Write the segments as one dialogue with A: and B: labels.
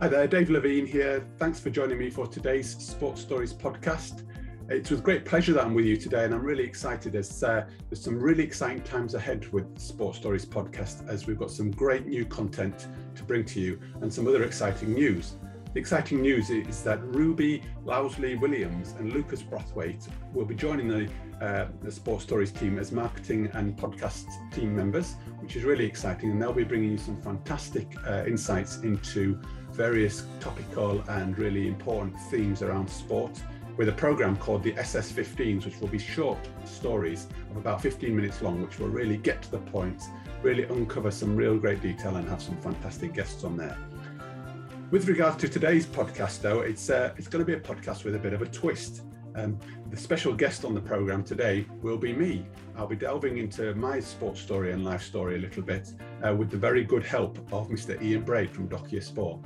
A: Hi there, Dave Levine here. Thanks for joining me for today's Sports Stories podcast. It's with great pleasure that I'm with you today, and I'm really excited as uh, there's some really exciting times ahead with Sports Stories podcast as we've got some great new content to bring to you and some other exciting news. The exciting news is that Ruby Lowsley Williams and Lucas Brathwaite will be joining the, uh, the Sports Stories team as marketing and podcast team members, which is really exciting. And they'll be bringing you some fantastic uh, insights into various topical and really important themes around sport with a program called the SS15s, which will be short stories of about 15 minutes long, which will really get to the point, really uncover some real great detail and have some fantastic guests on there. With regards to today's podcast, though, it's uh, it's going to be a podcast with a bit of a twist. Um, the special guest on the program today will be me. I'll be delving into my sports story and life story a little bit uh, with the very good help of Mr. Ian Braid from Docia Sport.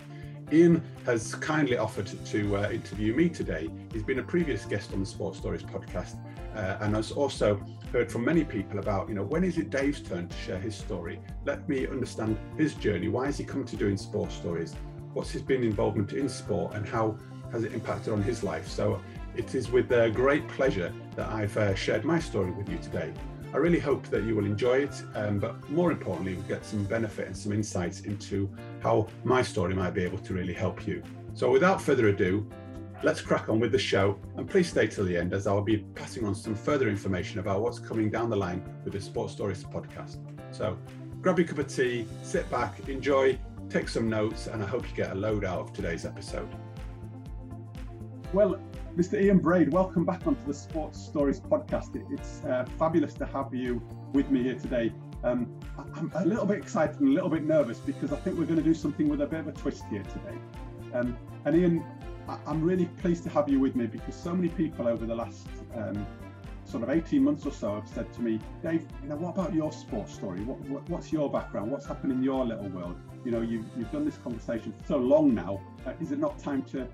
A: Ian has kindly offered to uh, interview me today. He's been a previous guest on the Sports Stories podcast uh, and has also heard from many people about, you know, when is it Dave's turn to share his story? Let me understand his journey. Why has he come to doing sports stories? What's his been involvement in sport and how has it impacted on his life? So it is with uh, great pleasure that I've uh, shared my story with you today. I really hope that you will enjoy it, um, but more importantly, we'll get some benefit and some insights into how my story might be able to really help you. So, without further ado, let's crack on with the show and please stay till the end as I'll be passing on some further information about what's coming down the line with the Sports Stories podcast. So, grab your cup of tea, sit back, enjoy, take some notes, and I hope you get a load out of today's episode. Well, Mr. Ian Braid, welcome back onto the Sports Stories podcast. It's uh, fabulous to have you with me here today. Um, I'm a little bit excited and a little bit nervous because I think we're going to do something with a bit of a twist here today. Um, and Ian, I'm really pleased to have you with me because so many people over the last um, sort of 18 months or so have said to me, Dave, you know, what about your sports story? What, what, what's your background? What's happened in your little world? You know, you've, you've done this conversation for so long now. Uh, is it not time to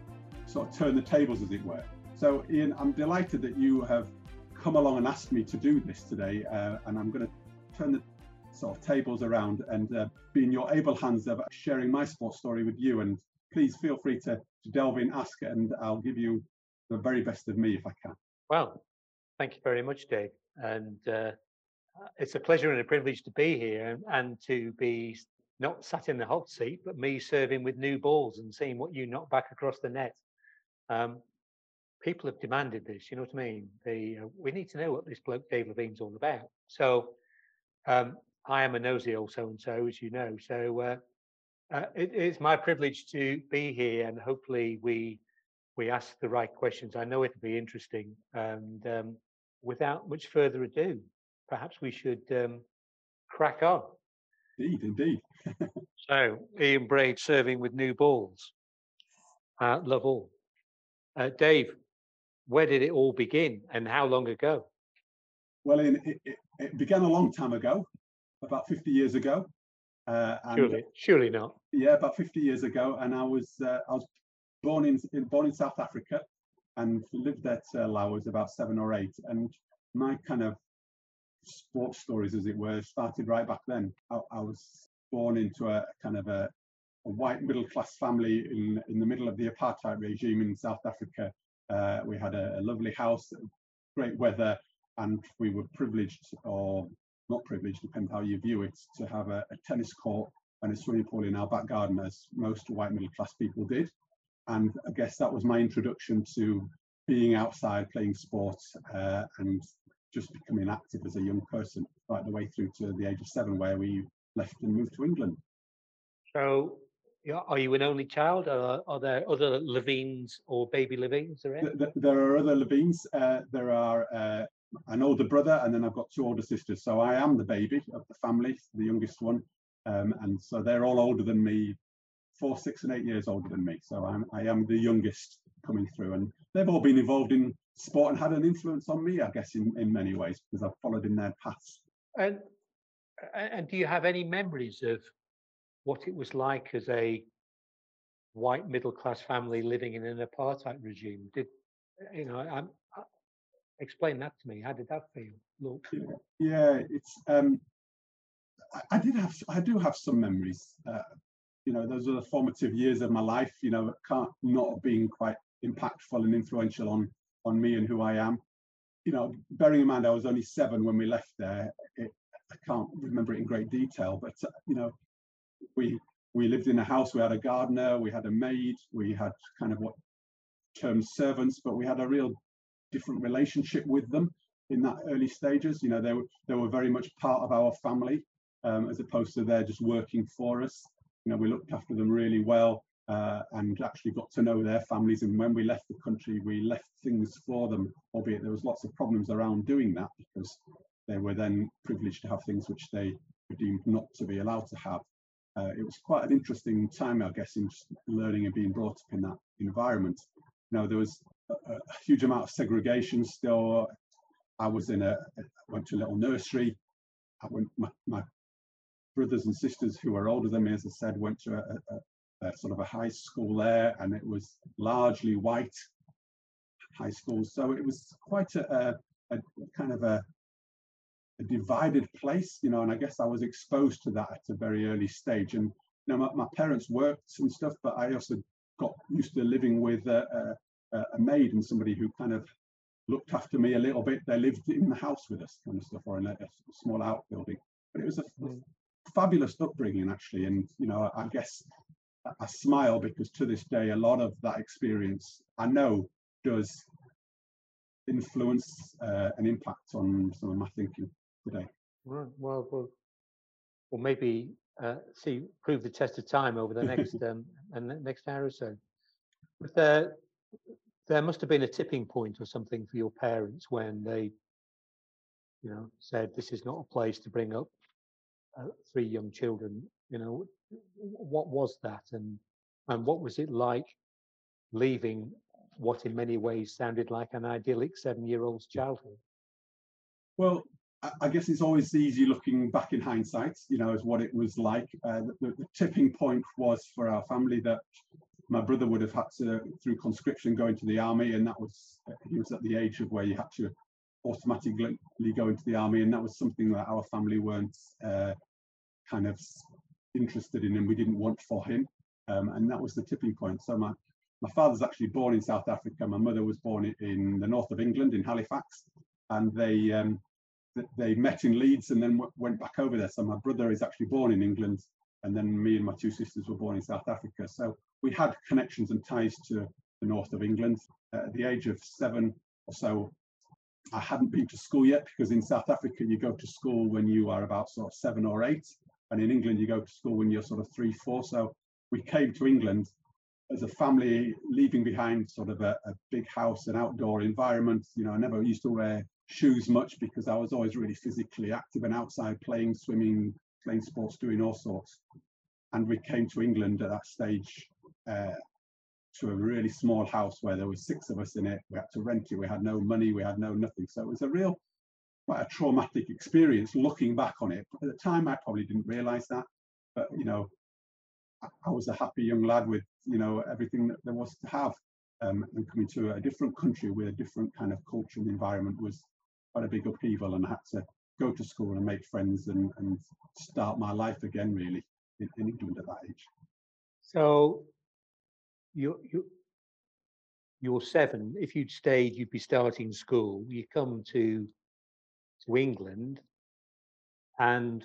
A: sort of turn the tables, as it were. So, Ian, I'm delighted that you have come along and asked me to do this today, uh, and I'm going to turn the sort of tables around and uh, be in your able hands of sharing my sports story with you. And please feel free to, to delve in, ask, and I'll give you the very best of me if I can.
B: Well, thank you very much, Dave. And uh, it's a pleasure and a privilege to be here and, and to be not sat in the hot seat, but me serving with new balls and seeing what you knock back across the net. Um, people have demanded this. You know what I mean? They, uh, we need to know what this bloke Dave Levine's all about. So um, I am a nosy old so and so, as you know. So uh, uh, it is my privilege to be here, and hopefully we we ask the right questions. I know it'll be interesting. And um, without much further ado, perhaps we should um, crack on.
A: Indeed, indeed.
B: so Ian Braid serving with new balls. at love all. Uh, Dave, where did it all begin and how long ago?
A: Well, in, it, it, it, began a long time ago, about 50 years ago.
B: Uh, surely, surely not.
A: Yeah, about 50 years ago, and I was uh, I was born in, in, born in South Africa, and lived there till I was about seven or eight. And my kind of sports stories, as it were, started right back then. I, I was born into a kind of a a white middle class family in, in the middle of the apartheid regime in South Africa. Uh, we had a, a, lovely house, great weather, and we were privileged, or not privileged, depends how you view it, to have a, a tennis court and a swimming pool in our back garden, as most white middle class people did. And I guess that was my introduction to being outside, playing sports, uh, and just becoming active as a young person, right the way through to the age of seven, where we left and moved to England.
B: So are you an only child? Or are there other Levines or baby Levines
A: around? There are other Levines. Uh, there are uh, an older brother, and then I've got two older sisters. So I am the baby of the family, the youngest one, um, and so they're all older than me, four, six, and eight years older than me. So I'm I am the youngest coming through, and they've all been involved in sport and had an influence on me, I guess, in in many ways because I've followed in their paths.
B: And and do you have any memories of what it was like as a white middle class family living in an apartheid regime. Did you know? I'm, I, explain that to me. How did that feel? Look.
A: Yeah, it's. Um, I, I did have. I do have some memories. Uh, you know, those are the formative years of my life. You know, can't not been quite impactful and influential on on me and who I am. You know, bearing in mind I was only seven when we left there. It, I can't remember it in great detail, but uh, you know, we we lived in a house. We had a gardener, we had a maid, we had kind of what termed servants, but we had a real different relationship with them in that early stages. You know, they were they were very much part of our family, um, as opposed to they're just working for us. You know, we looked after them really well uh, and actually got to know their families. And when we left the country, we left things for them, albeit there was lots of problems around doing that because they were then privileged to have things which they were deemed not to be allowed to have. Uh, it was quite an interesting time, I guess, in learning and being brought up in that environment. Know, there was a, a huge amount of segregation still. I was in a, went to a little nursery. I went, my, my brothers and sisters who are older than me, as I said, went to a, a, a sort of a high school there, and it was largely white high school. So it was quite a, a, kind of a, a divided place, you know, and I guess I was exposed to that at a very early stage. And you know, my, my parents worked and stuff, but I also got used to living with a, a, a maid and somebody who kind of looked after me a little bit. They lived in the house with us, kind of stuff, or in a, a small outbuilding. But it was a, mm. fabulous upbringing, actually. And you know, I guess I smile because to this day, a lot of that experience I know does influence uh, an impact on some of my thinking today.
B: Right. Well, well, well maybe uh, see prove the test of time over the next um, and the next hour or so. But there, there must have been a tipping point or something for your parents when they, you know, said this is not a place to bring up uh, three young children. You know, what was that, and and what was it like leaving what in many ways sounded like an idyllic seven-year-old's childhood?
A: Well, I guess it's always easy looking back in hindsight, you know, as what it was like. Uh, the, the, tipping point was for our family that my brother would have had to, through conscription, go into the army, and that was he was at the age of where you had to automatically go into the army, and that was something that our family weren't uh, kind of interested in, him. we didn't want for him, um, and that was the tipping point. So my my father's actually born in South Africa. My mother was born in the north of England, in Halifax, and they um, they met in Leeds and then went back over there. So my brother is actually born in England, and then me and my two sisters were born in South Africa. So we had connections and ties to the north of England. Uh, at the age of seven or so, I hadn't been to school yet because in South Africa you go to school when you are about sort of seven or eight, and in England you go to school when you're sort of three, four. So we came to England as a family, leaving behind sort of a, a big house, an outdoor environment. You know, I never used to wear shoes much because I was always really physically active and outside playing, swimming, playing sports, doing all sorts. And we came to England at that stage uh, to a really small house where there were six of us in it. We had to rent it. We had no money. We had no nothing. So it was a real, quite a traumatic experience looking back on it. At the time, I probably didn't realize that. But, you know, I was a happy young lad with, you know, everything that there was to have. Um, and coming to a different country with a different kind of culture and environment was quite a big upheaval and I had to go to school and make friends and, and start my life again really in, in England at that age.
B: So you you you're seven. If you'd stayed, you'd be starting school. You come to to England, and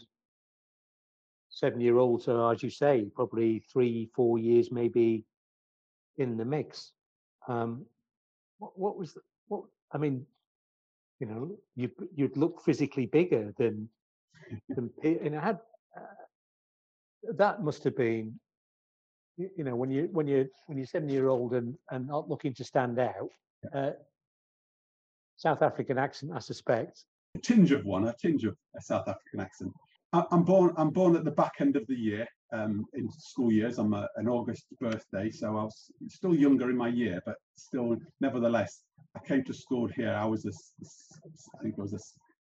B: seven-year-olds are, as you say, probably three, four years maybe in the mix. Um, what, what was the, what? I mean, you know, you you'd look physically bigger than than and I had uh, that must have been, you, you, know, when you when you when you're seven year old and and not looking to stand out. Uh, South African accent, I suspect.
A: A tinge of one, a tinge of a South African accent. I, am born. I'm born at the back end of the year, um, in school years. I'm a, an August birthday, so I was still younger in my year, but still, nevertheless, I came to school here. I was a, I think I was a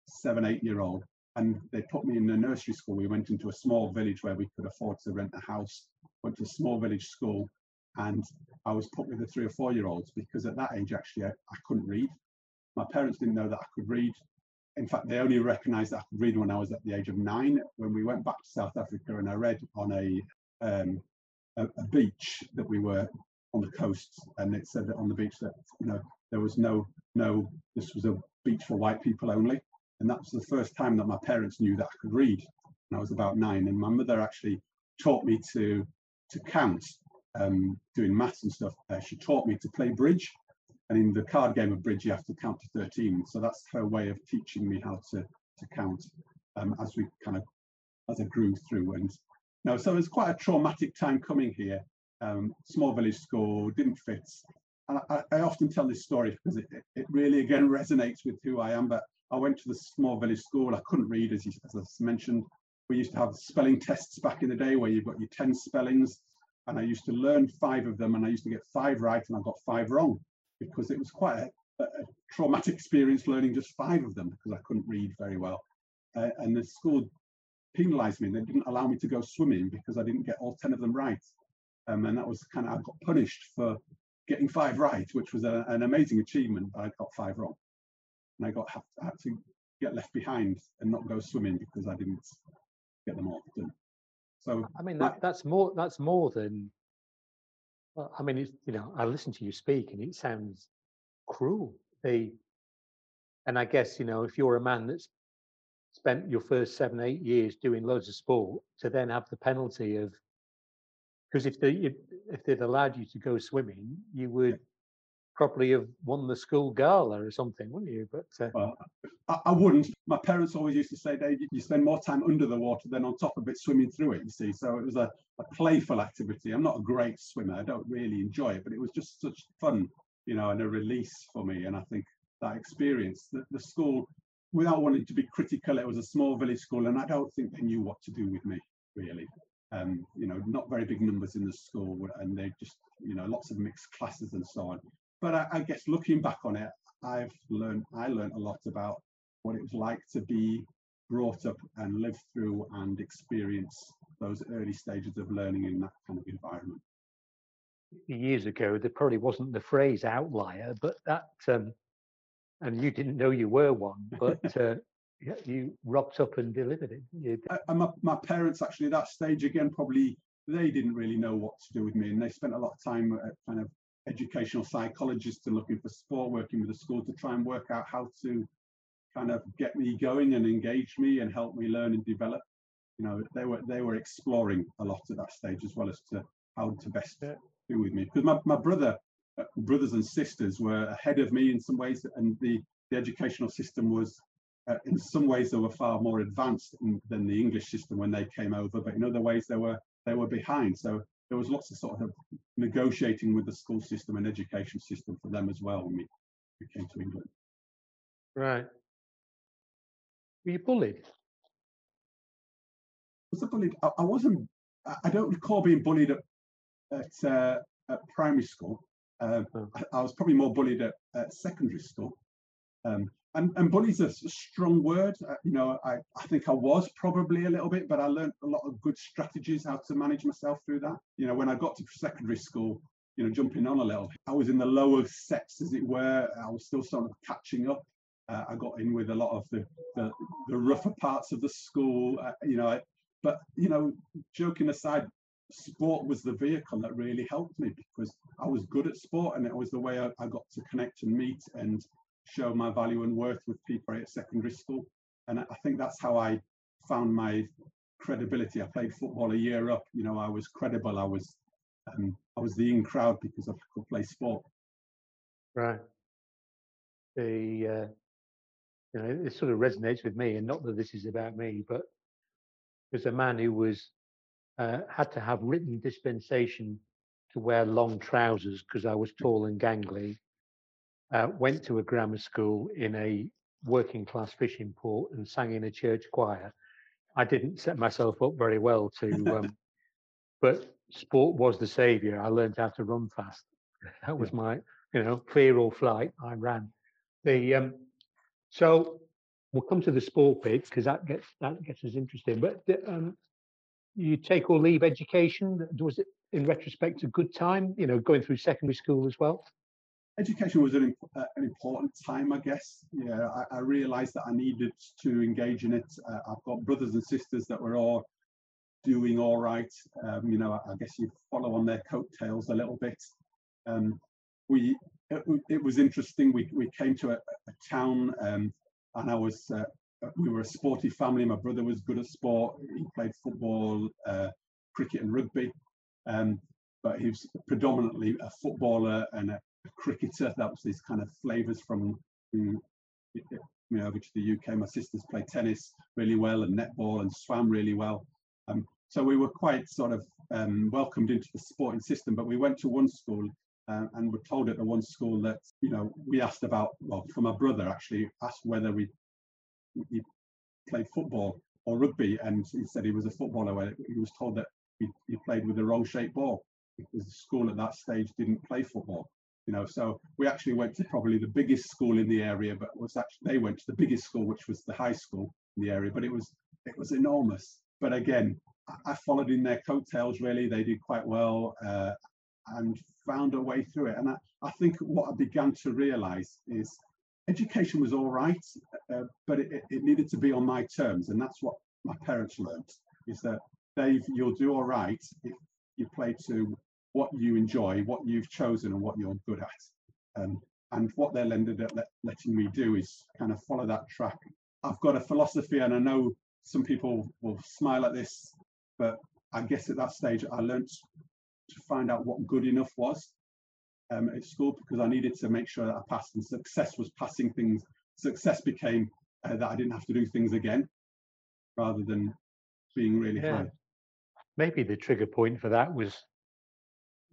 A: seven, eight year old, and they put me in a nursery school. We went into a small village where we could afford to rent a house. Went to a small village school, and I was put with the three or four year olds because at that age, actually, I, I couldn't read. My parents didn't know that I could read. In fact, they only recognised I could read when I was at the age of nine. When we went back to South Africa, and I read on a um, a, a beach that we were on the coast, and it said that on the beach that you know there was no no this was a beach for white people only, and that was the first time that my parents knew that I could read. And I was about nine, and my mother actually taught me to to count, um, doing maths and stuff. Uh, she taught me to play bridge, and in the card game of bridge, you have to count to 13. So that's her way of teaching me how to to count um, as we kind of as I grew through. And no, so it's quite a traumatic time coming here. Um, small village school didn't fit. And I, I often tell this story because it, it really again resonates with who I am. But I went to the small village school. I couldn't read, as, you, as I mentioned. We used to have spelling tests back in the day where you've got your 10 spellings. And I used to learn five of them and I used to get five right and I got five wrong because it was quite a, a traumatic experience learning just five of them because I couldn't read very well. Uh, and the school penalised me. And they didn't allow me to go swimming because I didn't get all 10 of them right. Um, and that was kind of, I got punished for getting five right, which was a, an amazing achievement, but I got five wrong. And I got I had to get left behind and not go swimming because I didn't get them all done. So
B: I mean that, that's more that's more than well, I mean it's you know I listen to you speak and it sounds cruel. They and I guess you know if you're a man that's spent your first seven, eight years doing loads of sport to then have the penalty of because if they if, if they'd allowed you to go swimming, you would probably have won the school gala or something, wouldn't you? But uh,
A: well, I, I, wouldn't. My parents always used to say, Dave, you spend more time under the water than on top of it swimming through it. You see, so it was a, a playful activity. I'm not a great swimmer. I don't really enjoy it, but it was just such fun, you know, and a release for me. And I think that experience, the, the school without wanting to be critical, it was a small village school, and I don't think they knew what to do with me, really. Um, you know, not very big numbers in the school, and they just, you know, lots of mixed classes and so on. But I, I guess looking back on it, I've learned, I learned a lot about what it was like to be brought up and live through and experience those early stages of learning in that kind of environment.
B: Years ago, there probably wasn't the phrase outlier, but that um, and you didn't know you were one, but uh, you rocked up and delivered it. You
A: and my, my parents actually at that stage again probably they didn't really know what to do with me, and they spent a lot of time at kind of educational psychologists and looking for sport, working with the school to try and work out how to kind of get me going and engage me and help me learn and develop. You know, they were they were exploring a lot at that stage as well as to how to best do with me. Because my, my brother uh, brothers and sisters were ahead of me in some ways, and the, the educational system was, uh, in some ways, they were far more advanced than the English system when they came over, but in other ways, they were they were behind. So there was lots of sort of negotiating with the school system and education system for them as well when we, we came to England.
B: Right. Were you bullied?
A: Was I bullied? I, I wasn't. I don't recall being bullied at at, uh, at primary school. Um, I, I, was probably more bullied at, at secondary school. Um, and, and bully's a strong word. Uh, you know, I, I think I was probably a little bit, but I learned a lot of good strategies how to manage myself through that. You know, when I got to secondary school, you know, jumping on a little, I was in the lower sets, as it were. I was still sort of catching up. Uh, I got in with a lot of the, the, the rougher parts of the school, uh, you know, I, but, you know, joking aside, sport was the vehicle that really helped me because I was good at sport and it was the way I, I got to connect and meet and show my value and worth with people at secondary school. And I think that's how I found my credibility. I played football a year up, you know, I was credible. I was um, I was the in crowd because I could play sport.
B: Right. The uh, you know, it sort of resonates with me, and not that this is about me, but there's a man who was uh, had to have written dispensation to wear long trousers because I was tall and gangly. Uh, went to a grammar school in a working class fishing port and sang in a church choir. I didn't set myself up very well to, um, but sport was the savior. I learned how to run fast. That was my, you know, fear or flight. I ran. The um, so we'll come to the sport bit because that gets that gets us interesting. But the, um, you take or leave education? Was it, in retrospect, a good time? You know, going through secondary school as well.
A: Education was an, uh, an important time, I guess. Yeah, I, I, realised that I needed to engage in it. Uh, I've got brothers and sisters that were all doing all right. Um, you know, I, I, guess you follow on their coattails a little bit. Um, we it, it, was interesting. We we came to a, a town, um, and I was uh, we were a sporty family. My brother was good at sport. He played football, uh, cricket, and rugby. Um, but he was predominantly a footballer and a cricketer. That was his kind of flavours from you know over to the UK. My sisters played tennis really well and netball and swam really well. Um, so we were quite sort of um, welcomed into the sporting system. But we went to one school uh, and were told at the one school that you know we asked about well for my brother actually asked whether we he played football or rugby and he said he was a footballer where he was told that he, he played with the wrong shaped ball because the school at that stage didn't play football you know so we actually went to probably the biggest school in the area but was actually they went to the biggest school which was the high school in the area but it was it was enormous. But again I followed in their coattails really. They did quite well uh, and found a way through it. And I, I think what I began to realize is education was all right uh, but it, it needed to be on my terms. And that's what my parents learned is that Dave you'll do all right if you play to what you enjoy, what you've chosen, and what you're good at. Um, and what they're ended up let, letting me do is kind of follow that track. I've got a philosophy, and I know some people will smile at this, but I guess at that stage I learned to find out what good enough was um, at school because I needed to make sure that I passed, and success was passing things. Success became uh, that I didn't have to do things again, rather than being really yeah. high.
B: Maybe the trigger point for that was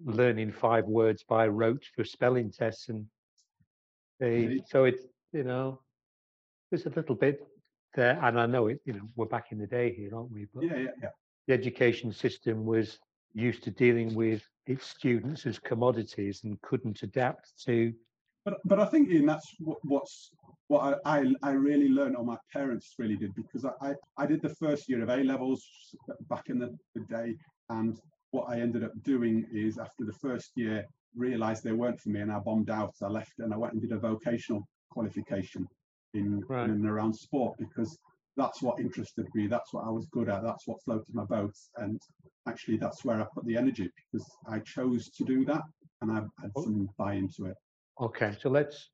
B: learning five words by rote for spelling tests and they, so it's you know there's a little bit there and i know it you know we're back in the day here aren't we
A: but yeah, yeah, yeah.
B: the education system was used to dealing with its students as commodities and couldn't adapt to
A: but but i think Ian, that's what, what's what I, I, I really learned or my parents really did because I, I, I did the first year of A levels back in the, the day and what I ended up doing is after the first year, realized they weren't for me and I bombed out. I left and I went and did a vocational qualification in, right. in and around sport because that's what interested me. That's what I was good at. That's what floated my boat. And actually, that's where I put the energy because I chose to do that and I've had oh. some buy into it.
B: Okay, so let's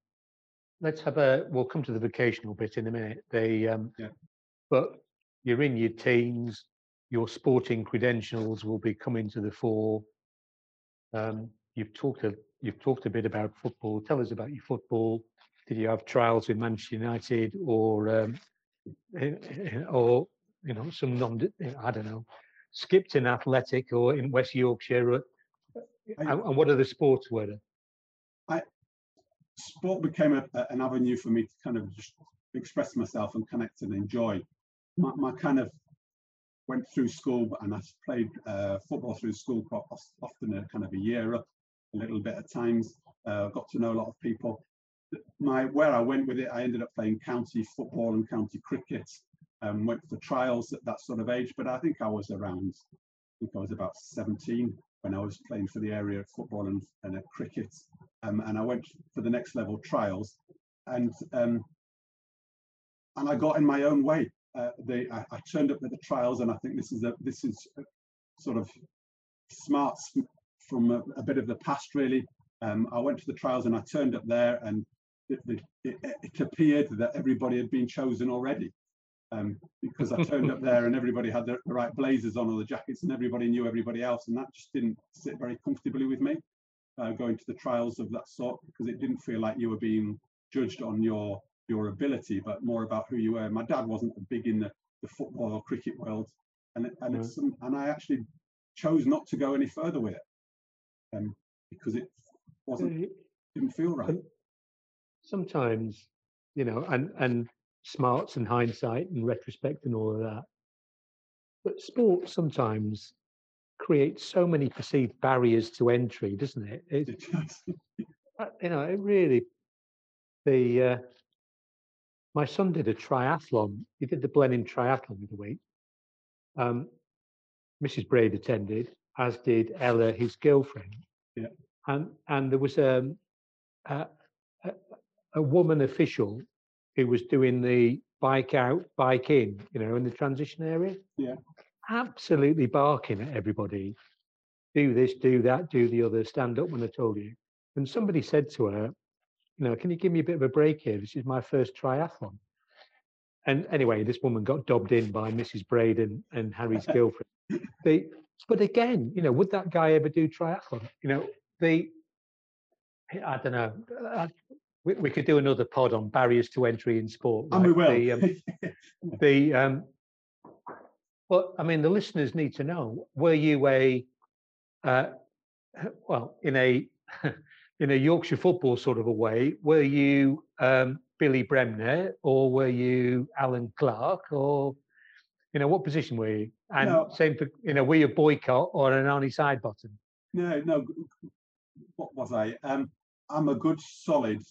B: let's have a. We'll come to the vocational bit in a minute. They, um, yeah. but you're in your teens your sporting credentials will be coming to the fore. Um, you've talked a you've talked a bit about football. Tell us about your football. Did you have trials with Manchester United or um, eh, eh, or you know some non I don't know Skipton Athletic or in West Yorkshire? I, and what are the sports were there?
A: I, sport became a, an avenue for me to kind of just express myself and connect and enjoy. My, my kind of went through school and I played uh, football through school quite often, a kind of a year up, a little bit at times. Uh, got to know a lot of people. My where I went with it, I ended up playing county football and county cricket. Um, went for trials at that sort of age, but I think I was around. I think I was about 17 when I was playing for the area of football and, and cricket. Um, and I went for the next level trials, and um, and I got in my own way uh, they I, I, turned up at the trials, and I think this is a this is sort of smarts from a, a, bit of the past, really. Um, I went to the trials and I turned up there, and it, it, it appeared that everybody had been chosen already. Um, because I turned up there and everybody had the, the, right blazers on or the jackets and everybody knew everybody else and that just didn't sit very comfortably with me uh, going to the trials of that sort because it didn't feel like you were being judged on your your ability, but more about who you were. My dad wasn't big in the, the football or cricket world, and and it's and I actually chose not to go any further with it, um, because it wasn't didn't feel right.
B: Sometimes, you know, and and smarts and hindsight and retrospect and all of that, but sport sometimes creates so many perceived barriers to entry, doesn't it? It, it does. you know, it really the uh, my son did a triathlon. He did the Blenheim Triathlon the week. Um, Mrs. Braid attended, as did Ella, his girlfriend.
A: Yeah.
B: And and there was um, a, a, a woman official who was doing the bike out, bike in, you know, in the transition area.
A: Yeah.
B: absolutely barking at everybody. Do this, do that, do the other. Stand up when I told you. And somebody said to her, you know, can you give me a bit of a break here? This is my first triathlon. And anyway, this woman got dobbed in by Mrs. Braden and Harry's girlfriend. They, but again, you know, would that guy ever do triathlon? You know, the, I don't know. I, we, we, could do another pod on barriers to entry in sport.
A: Right? And we will.
B: The, um, the um, but I mean, the listeners need to know: Were you a, uh, well, in a in a Yorkshire football sort of a way? Were you um, Billy Bremner, or were you Allan Clarke, or you know what position were you? And no. same for you know, were you a Boycott or an Arnie Sidebottom?
A: No, no. What was I? Um, I'm a good, solid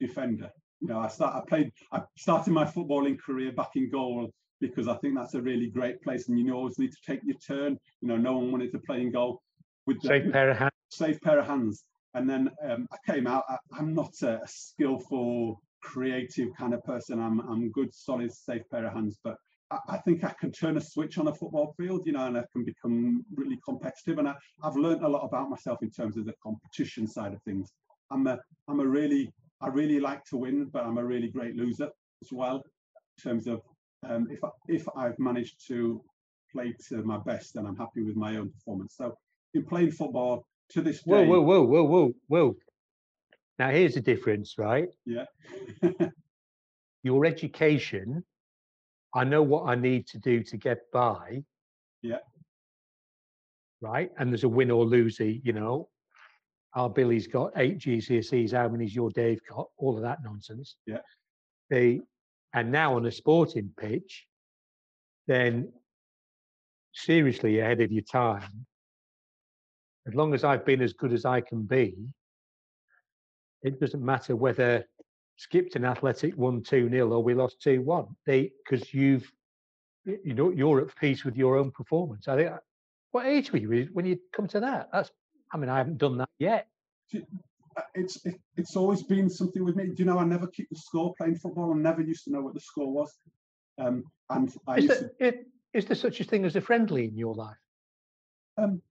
A: defender. You know, I start. I played. I started my footballing career back in goal because I think that's a really great place, and you always need to take your turn. You know, no one wanted to play in goal
B: with the, safe pair of hands.
A: Safe pair of hands. And then um, I came out. I, am not a, skillful, creative kind of person. I'm I'm good, solid, safe pair of hands. But I, I, think I can turn a switch on a football field, you know, and I can become really competitive. And I, I've learned a lot about myself in terms of the competition side of things. I'm a I'm a really I really like to win, but I'm a really great loser as well. In terms of um, if I, if I've managed to play to my best, then I'm happy with my own performance. So in playing football to this day.
B: Whoa, whoa, whoa, whoa, whoa, whoa. Now here's the difference, right?
A: Yeah.
B: Your education, I know what I need to do to get by.
A: Yeah.
B: Right. And there's a win or losey, eh, you know. Our Billy's got eight GCSEs, how many's your Dave got? All of that nonsense.
A: Yeah.
B: The and now on a sporting pitch, then seriously ahead of your time as long as I've been as good as I can be, it doesn't matter whether Skipton Athletic won 2 0 or we lost 2 1. They because you've you know you're at peace with your own performance. I think what age were you when you come to that? That's I mean, I haven't done that yet.
A: Uh, it's it, it's always been something with me. Do you know I never keep the score playing football. I never used to know what the score was. Um, and I
B: is,
A: there,
B: to, it, is there such a thing as a friendly in your life?
A: Um,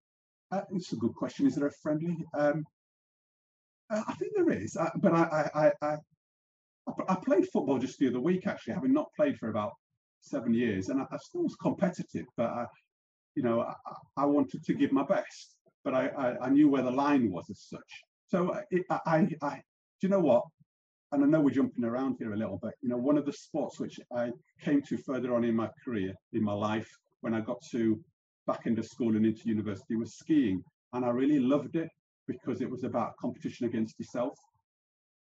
A: uh, it's a good question. Is there a friendly? Um, uh, I think there is, uh, but I, I, I, I, played football just the other week actually, having not played for about seven years, and I, I still was competitive, but I, you know, I, I, wanted to give my best, but I, I, I, knew where the line was as such. So uh, it, I, I, do you know what? And I know we're jumping around here a little bit. You know, one of the sports which I came to further on in my career, in my life, when I got to back into school and into university was skiing. And I really loved it because it was about competition against yourself.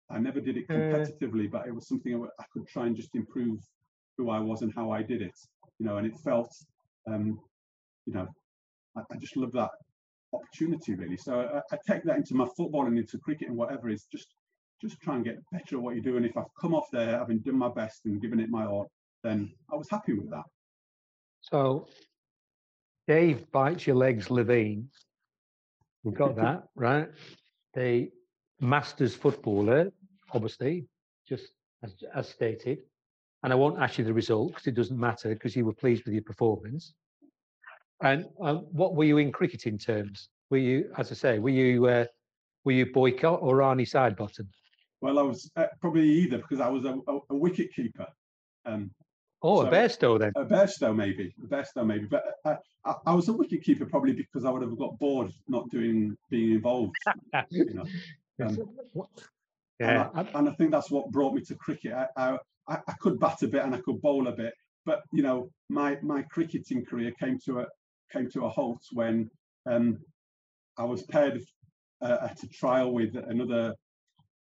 A: I never did it competitively, but it was something I could try and just improve who I was and how I did it. You know, and it felt, um, you know, I, I just love that opportunity really. So I, I, take that into my football and into cricket and whatever is just just try and get better at what you do. And if I've come off there, having done my best and given it my all, then I was happy with that.
B: So Dave bites your legs, Levine. We've got that, right? The Masters footballer, obviously, just as, as stated. And I won't ask you the result because it doesn't matter because you were pleased with your performance. And um, what were you in cricketing terms? Were you, as I say, were you uh, were you Boycott or Arnie Sidebottom?
A: Well, I was uh, probably either because I was a, a, a wicket keeper. Um,
B: Oh, so, a Bairstow then.
A: A Bairstow maybe, a Bairstow maybe. But uh, I, I, was a wicket keeper probably because I would have got bored not doing being involved. you know. Um, yeah. And I, and I, think that's what brought me to cricket. I, I, I could bat a bit and I could bowl a bit, but you know, my my cricketing career came to a came to a halt when um, I was paired uh, at a trial with another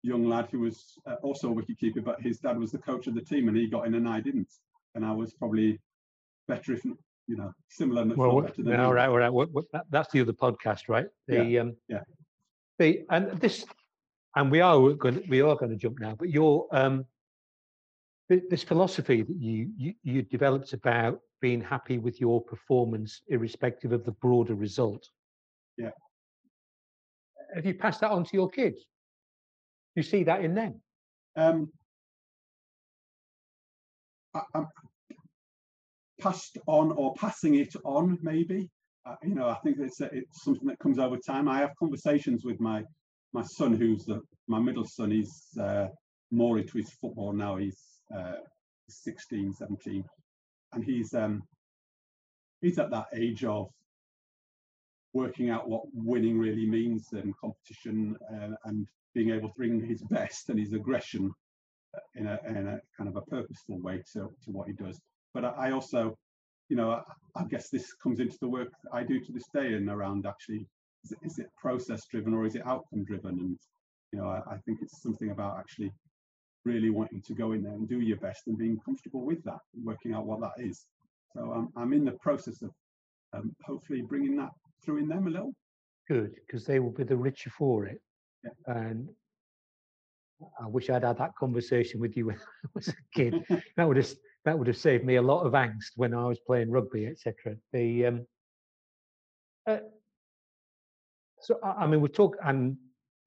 A: young lad who was uh, also a wicket keeper, but his dad was the coach of the team, and he got in and I didn't and I was probably better if you know similar.
B: Well, better than all right, all right. That's the other podcast, right?
A: The, yeah. Um, yeah.
B: The and this, and we are going. We are going to jump now. But your um, this philosophy that you, you you developed about being happy with your performance, irrespective of the broader result.
A: Yeah.
B: Have you passed that on to your kids? You see that in them?
A: Um, I, passed on or passing it on, maybe. Uh, you know, I think it's a, it's something that comes over time. I have conversations with my my son, who's the, my middle son. He's uh, more into his football now. He's uh, 16, 17, and he's um, he's at that age of working out what winning really means and competition uh, and being able to bring his best and his aggression uh, in a, in a kind of a purposeful way to, to what he does. But I also, you know, I, I guess this comes into the work I do to this day and around actually, is it, is it process driven or is it outcome driven? And, you know, I, I think it's something about actually really wanting to go in there and do your best and being comfortable with that, working out what that is. So um, I'm in the process of um, hopefully bringing that through in them a little.
B: Good, because they will be the richer for it.
A: Yeah.
B: And I wish I'd had that conversation with you when I was a kid. that would have that would have saved me a lot of angst when I was playing rugby, etc. The um, uh, so I, I mean, we're talking and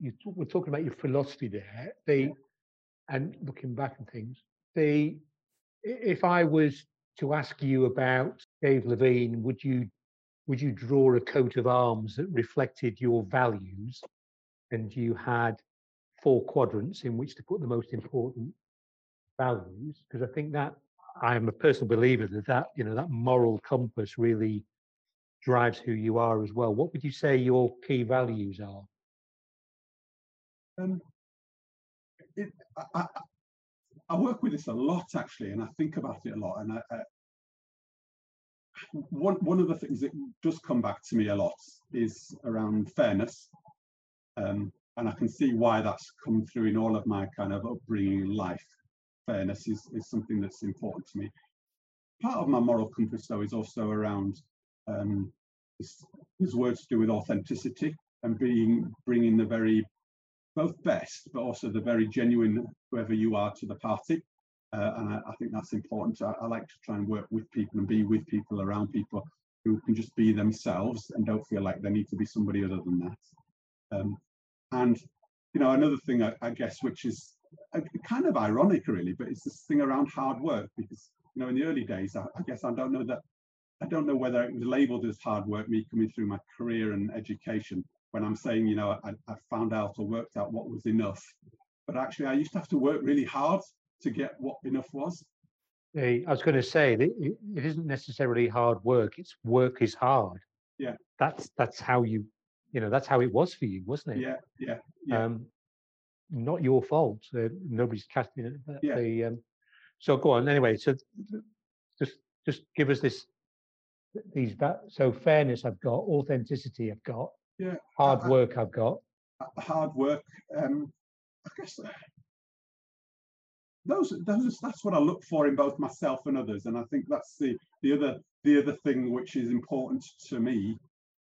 B: you we're talking about your philosophy there. The and looking back and things. The if I was to ask you about Dave Levine, would you would you draw a coat of arms that reflected your values and you had four quadrants in which to put the most important values because i think that i'm a personal believer that that you know that moral compass really drives who you are as well what would you say your key values are
A: Um, it, I, I, work with this a lot actually, and I think about it a lot. And I, I, one one of the things that does come back to me a lot is around fairness, um, and I can see why that's come through in all of my kind of upbringing in life. Fairness is is something that's important to me. Part of my moral compass, though, is also around um, his, words to do with authenticity and being bringing the very both best, but also the very genuine whoever you are to the party. Uh, and I, I think that's important. I, I like to try and work with people and be with people, around people who can just be themselves and don't feel like they need to be somebody other than that. Um, and you know, another thing I, I guess, which is uh, kind of ironic, really, but it's this thing around hard work because you know, in the early days, I, I guess I don't know that I don't know whether it was labelled as hard work, me coming through my career and education, when I'm saying, you know, I, I found out or worked out what was enough. But actually, I used to have to work really hard to get what enough was.
B: I was going to say it isn't necessarily hard work. It's work is hard.
A: Yeah.
B: That's that's how you, you know, that's how it was for you, wasn't it?
A: Yeah, yeah, yeah.
B: Um, not your fault. Uh, nobody's casting it.
A: Yeah.
B: The, um, so go on. Anyway, so just just give us this these va- so fairness I've got, authenticity I've got,
A: Yeah,
B: hard
A: I-
B: work I've got.
A: uh, hard work. Um, I guess uh, those those that's what I look for in both myself and others, and I think that's the the other the other thing which is important to me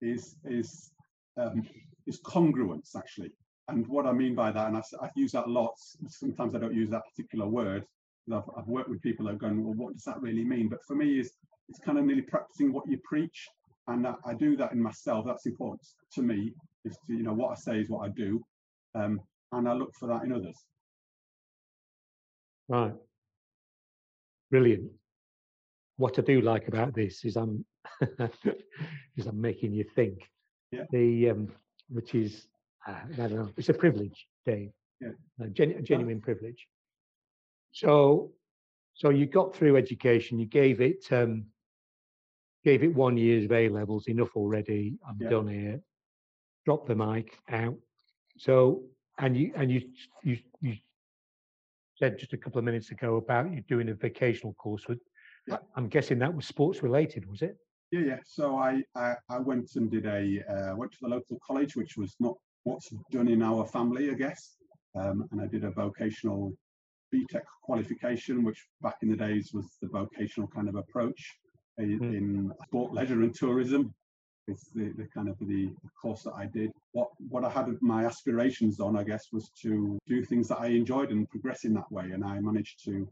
A: is is um, is congruence actually. And what I mean by that, and I, I use that a lot. Sometimes I don't use that particular word, I've, I've worked with people that are going, well, what does that really mean? But for me, is it's kind of nearly practicing what you preach, and I, I do that in myself. That's important to me. Is to you know what I say is what I do, um, and I look for that in others.
B: Right. Brilliant. What I do like about this is I'm is I'm making you think.
A: Yeah.
B: The um, which is uh, I don't know. It's a privilege, Dave.
A: Yeah.
B: A, genu- genuine privilege. So, so you got through education. You gave it um, gave it one year's of A levels. Enough already. I'm
A: Yeah.
B: done here. Drop the mic out. So, and you and you you you said just a couple of minutes ago about you doing a vocational course with
A: Yeah.
B: I'm guessing that was sports related, was it?
A: Yeah, yeah. So I, I, I went and did a uh, went to the local college, which was not what's done in our family, I guess. Um, and I did a vocational BTEC qualification, which back in the days was the vocational kind of approach in,
B: Mm.
A: in sport, leisure, and tourism. It's the, the kind of the course that I did. What what I had my aspirations on, I guess, was to do things that I enjoyed and progress in that way. And I managed to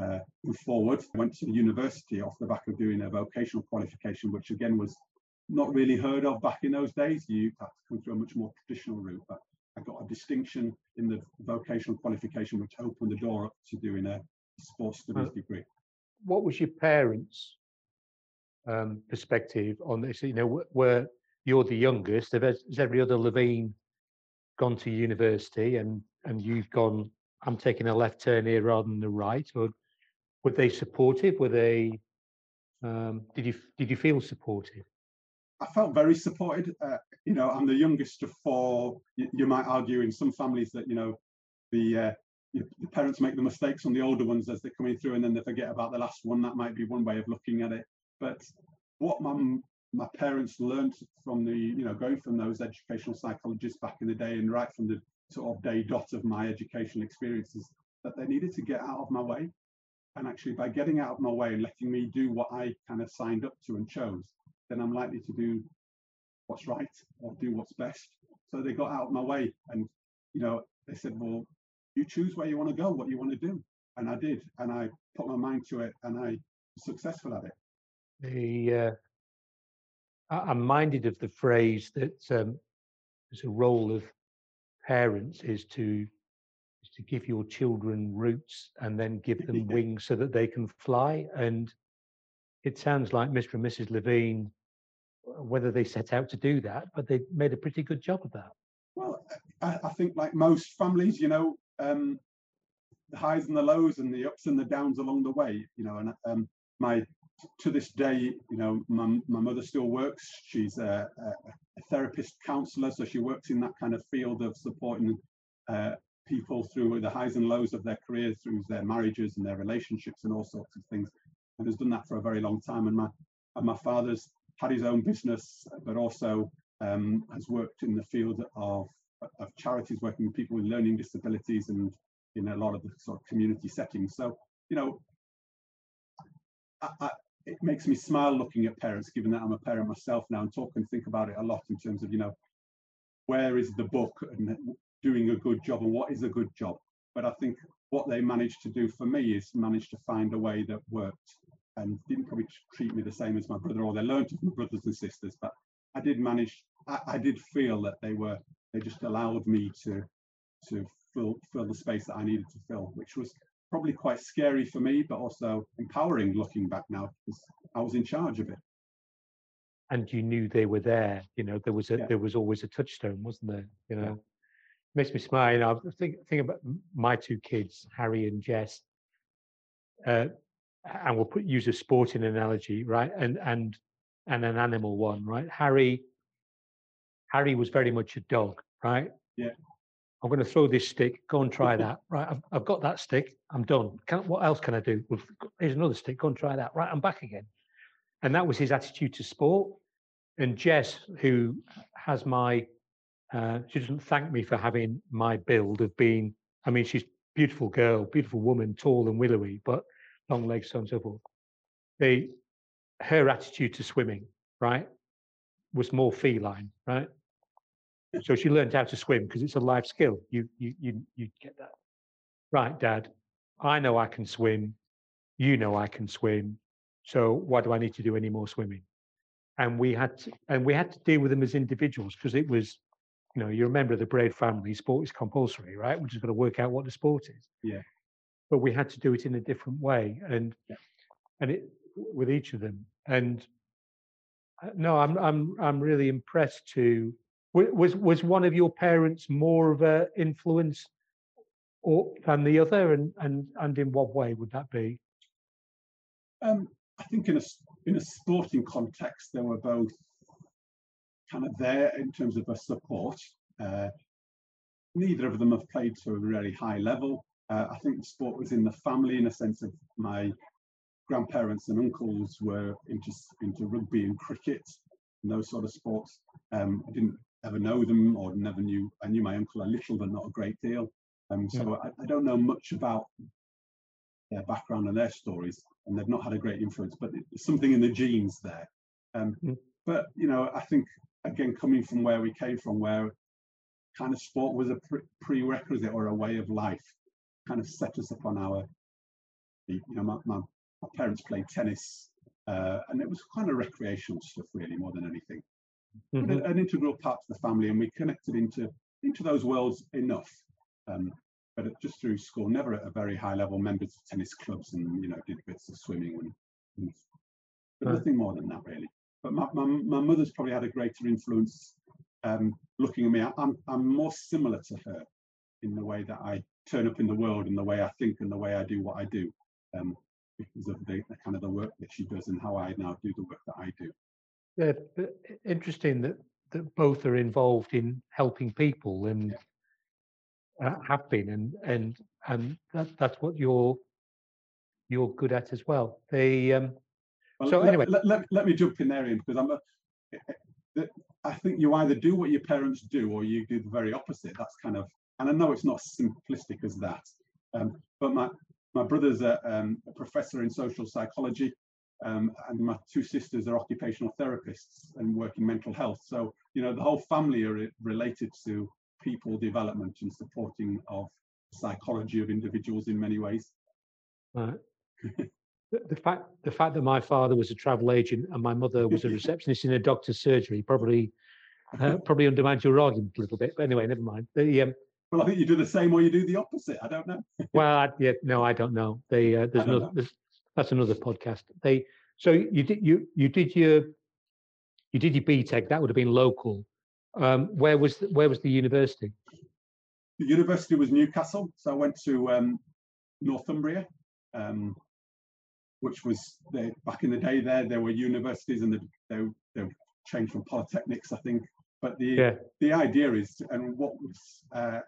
A: uh, forward. Went to the university off the back of doing a vocational qualification, which again was not really heard of back in those days. You had to come through a much more traditional route. But I got a distinction in the vocational qualification, which opened the door up to doing a sports studies
B: Uh,
A: degree.
B: What was your parents' um, perspective on this. You know, where you're the youngest, has every other Levine gone to university and and you've gone, I'm taking a left turn here rather than the right, or were they supportive? Were they? Um, did you did you feel supported?
A: I felt very supported. Uh, you know, I'm the youngest of four. You, you, might argue in some families that you know the uh, the parents make the mistakes on the older ones as they're coming through, and then they forget about the last one. That might be one way of looking at it. But what my my parents learned from the you know going from those educational psychologists back in the day, and right from the sort of day dot of my educational experiences, that they needed to get out of my way. And actually, by getting out of my way and letting me do what I kind of signed up to and chose, then I'm likely to do what's right or do what's best. So they got out of my way and, you know, they said, well, you choose where you want to go, what you want to do. And I did. And I put my mind to it and I was successful at it.
B: The, uh, I'm minded of the phrase that um, there's a role of parents is to to give your children roots and then give them wings so that they can fly. And it sounds like Mr. and Mrs. Levine whether they set out to do that, but they made a pretty good job of that.
A: Well, I, I think like most families, you know, um, the highs and the lows and the ups and the downs along the way, you know, and um, my to this day, you know, my, my mother still works. She's a, a, a therapist counselor, so she works in that kind of field of supporting uh, people through the highs and lows of their careers, through their marriages and their relationships and all sorts of things, and has done that for a very long time. And my and my father's had his own business, but also um, has worked in the field of, of charities, working with people with learning disabilities and in a lot of the sort of community settings. So, you know, I, I, it makes me smile looking at parents, given that I'm a parent myself now and talk and think about it a lot in terms of, you know, where is the book and doing a good job and what is a good job. But I think what they managed to do for me is manage to find a way that worked and didn't probably treat me the same as my brother, or they learned from brothers and sisters. But I did manage. I, I, did feel that they were. They just allowed me to to fill fill the space that I needed to fill, which was probably quite scary for me, but also empowering looking back now because I was in charge of it.
B: And you knew they were there. You know, there was a yeah. there was always a touchstone, wasn't there? You know. Makes me smile. You know, I think think about my two kids, Harry and Jess. Uh, and we'll put use a sporting analogy, right? And and and an animal one, right? Harry Harry was very much a dog, right?
A: Yeah.
B: I'm going to throw this stick. Go and try that. Right. I've, I've got that stick. I'm done. Can, what else can I do? Well, here's another stick. Go and try that. Right. I'm back again. And that was his attitude to sport. And Jess, who has my, uh, she doesn't thank me for having my build of being, I mean, she's beautiful girl, beautiful woman, tall and willowy, but long legs, so on and so forth. The her attitude to swimming, right, was more feline, right? So she learned how to swim because it's a life skill. You you you you get that. Right, Dad. I know I can swim. You know I can swim. So why do I need to do any more swimming? And we had to, and we had to deal with them as individuals because it was, you know, you remember the Braid family, sport is compulsory, right? We're just got to work out what the sport is.
A: Yeah
B: but we had to do it in a different way and yeah. and it with each of them and uh, no i'm i'm i'm really impressed to was was one of your parents more of a influence or than the other and and and in what way would that be
A: um i think in a in a sporting context they were both kind of there in terms of a support uh, neither of them have played to a really high level uh, I think the sport was in the family in a sense of my grandparents and uncles were into into rugby and cricket and those sort of sports. Um, I didn't ever know them or never knew. I knew my uncle a little, but not a great deal. Um, so yeah. I, I, don't know much about their background and their stories, and they've not had a great influence. But there's something in the genes there. Um, mm. But you know, I think again, coming from where we came from, where kind of sport was a pre- prerequisite or a way of life kind of set us upon our you know my, my, my parents played tennis uh, and it was kind of recreational stuff really more than anything mm-hmm. an, an, integral part of the family and we connected into into those worlds enough um, but just through school never at a very high level members of tennis clubs and you know did bits of swimming and, and but nothing more than that really. But my, my, my mother's probably had a greater influence um, looking at me. I'm, I'm more similar to her in the way that I turn up in the world and the way I think and the way I do what I do um, because of the, the, kind of the work that she does and how I now do the work that I do.
B: Yeah, interesting that, that both are involved in helping people and yeah. uh, have been and and and that, that's what you're you're good at as well. The um,
A: well, so let, anyway, let, let, let, me jump in there, Ian, because I'm a, I think you either do what your parents do or you do the very opposite. That's kind of, and I know it's not simplistic as that, um, but my my brother's a, um, a professor in social psychology, um, and my two sisters are occupational therapists and work in mental health. So you know the whole family are related to people development and supporting of psychology of individuals in many ways.
B: Right. the, the fact the fact that my father was a travel agent and my mother was a receptionist in a doctor's surgery probably uh, probably undermines your argument a little bit. But anyway, never mind. The um,
A: well, I think you do the same or you do the opposite. I don't know.
B: well, I, yeah, no, I don't know. They uh, there's another there's, that's another podcast. They so you did you you did your you did your BTEC. That would have been local. Um, where was the, where was the university?
A: The university was Newcastle. So I went to um, Northumbria. Um, which was the, back in the day there there were universities and the, they, they changed from polytechnics i think. But the yeah. the idea is and what was uh,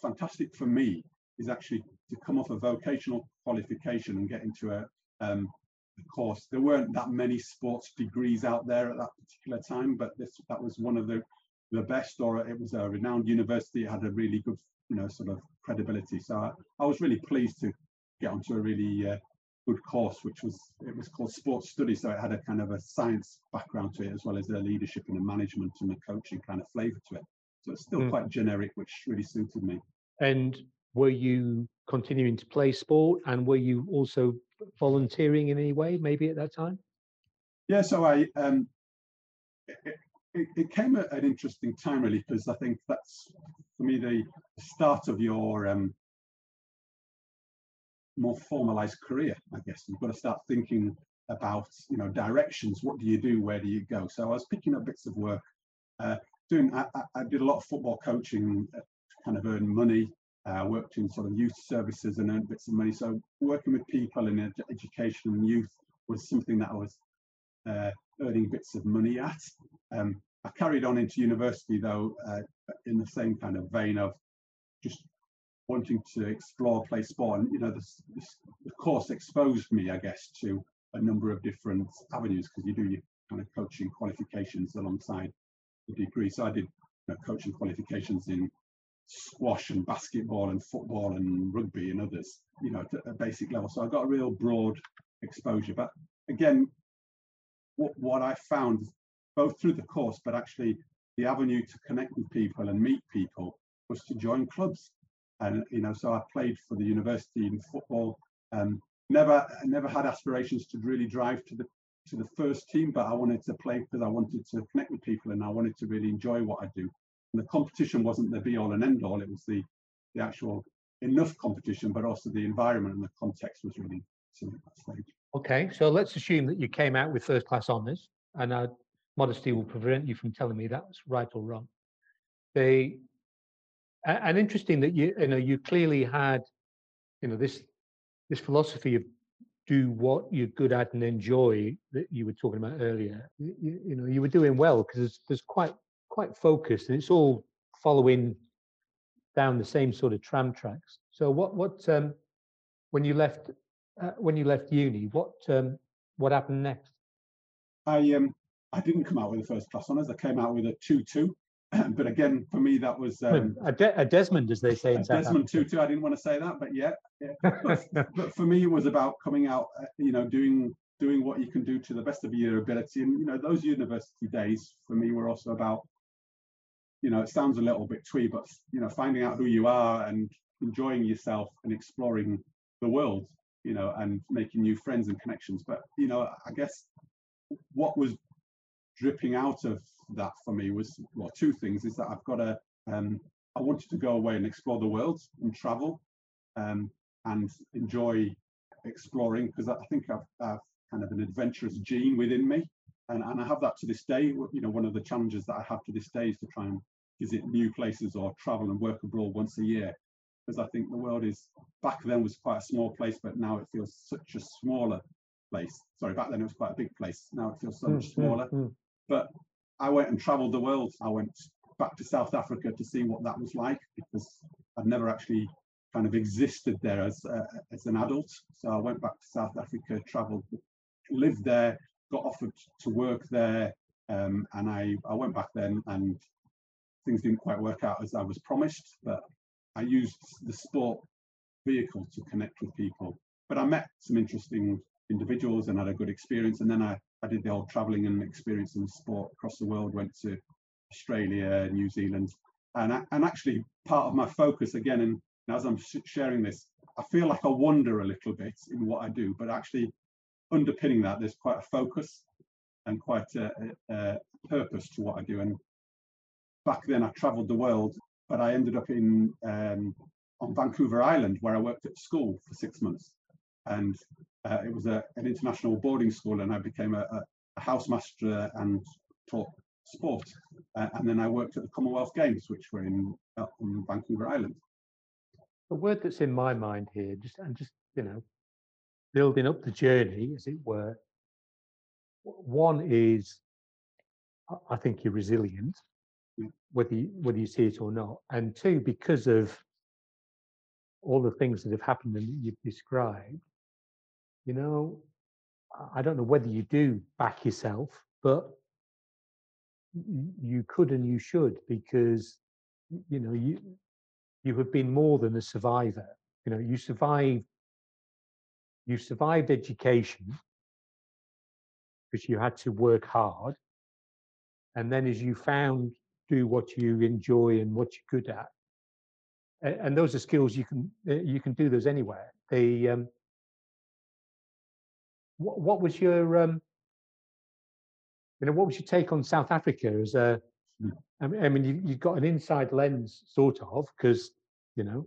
A: fantastic for me is actually to come off a vocational qualification and get into a, um, a course. There weren't that many sports degrees out there at that particular time but this that was one of the the best or it was a renowned university. It had a really good you know sort of credibility. So i, I was really pleased to get onto a really uh, good course, which was it was called Sports Studies, so it had a kind of a science background to it as well as the leadership and the management and the coaching kind of flavour to it. So it's still mm. quite generic, which really suited me.
B: And were you continuing to play sport, and were you also volunteering in any way, maybe at that time?
A: Yeah, so I um, it, it, it came at an interesting time really because I think that's for me the start of your um, more formalized career, I guess. You've got to start thinking about, you know, directions. What do you do? Where do you go? So I was picking up bits of work. Uh, doing, I, I, did a lot of football coaching to kind of earn money. Uh, worked in sort of youth services and earned bits of money. So working with people in ed- education and youth was something that I was uh, earning bits of money at. Um, I carried on into university though, uh, in the same kind of vein of just wanting to explore play sport and you know this, this, course exposed me i guess to a number of different avenues because you do your kind of coaching qualifications alongside the degree. So i did you know, coaching qualifications in squash and basketball and football and rugby and others you know at a basic level. So i got a real broad exposure. But again what, what i found both through the course but actually the avenue to connect with people and meet people was to join clubs and you know, so I played for the university in football. Um, never, never had aspirations to really drive to the to the first team, but I wanted to play because I wanted to connect with people and I wanted to really enjoy what I do. And the competition wasn't the be all and end all; it was the the actual enough competition, but also the environment and the context was really something.
B: Okay, so let's assume that you came out with first class honours, and uh, modesty will prevent you from telling me that's right or wrong. The and interesting that you you know you clearly had you know this this philosophy of do what you're good at and enjoy that you were talking about earlier. You, you know you were doing well because there's, there's quite quite focused and it's all following down the same sort of tram tracks. So what what um when you left uh, when you left uni what um what happened next?
A: I um i didn't come out with the first class honors. I came out with a 2-2 but again, for me, that was um,
B: a, De- a, Desmond, as they say in
A: South Desmond Tutu. I didn't want to say that, but yeah. yeah. But, but, for me, it was about coming out, uh, you know, doing doing what you can do to the best of your ability. And you know, those university days for me were also about, you know, it sounds a little bit twee, but you know, finding out who you are and enjoying yourself and exploring the world, you know, and making new friends and connections. But you know, I guess what was dripping out of that for me was well two things is that I've got a um, I wanted to go away and explore the world and travel um, and enjoy exploring because I think I've, I've, kind of an adventurous gene within me, and, and I have that to this day. You know, one of the challenges that I have to this day is to try and visit new places or travel and work abroad once a year, because I think the world is back then was quite a small place, but now it feels such a smaller place. Sorry, back then it was quite a big place. Now it feels so much mm, smaller. Mm, mm. But I went and traveled the world. I went back to South Africa to see what that was like because I'd never actually kind of existed there as uh, as an adult. So I went back to South Africa, traveled, lived there, got offered to work there, um, and I I went back then and things didn't quite work out as I was promised. But I used the sport vehicle to connect with people. But I met some interesting individuals and had a good experience. And then I, I did the whole traveling and experiencing sport across the world, went to Australia, New Zealand. And, I, and actually part of my focus again, and as I'm sharing this, I feel like I wander a little bit in what I do, but actually underpinning that, there's quite a focus and quite a, a, a purpose to what I do. And back then I traveled the world, but I ended up in um, on Vancouver Island where I worked at school for six months. And uh, it was a, an international boarding school, and I became a, a housemaster and taught sport. Uh, and then I worked at the Commonwealth Games, which were in, uh, in Vancouver Island.
B: The word that's in my mind here, just and just you know, building up the journey, as it were. One is, I think you're resilient, yeah. whether you, whether you see it or not, and two, because of all the things that have happened and that you've described, you know, I don't know whether you do back yourself, but you could and you should because you know you you have been more than a survivor. You know, you survived you survived education because you had to work hard, and then as you found do what you enjoy and what you're good at, and, those are skills you can eh, you can do those anywhere. The um, what, what was your um, you know what was your take on South Africa as a hmm. Mean, I mean you, you've got an inside lens sort of because you know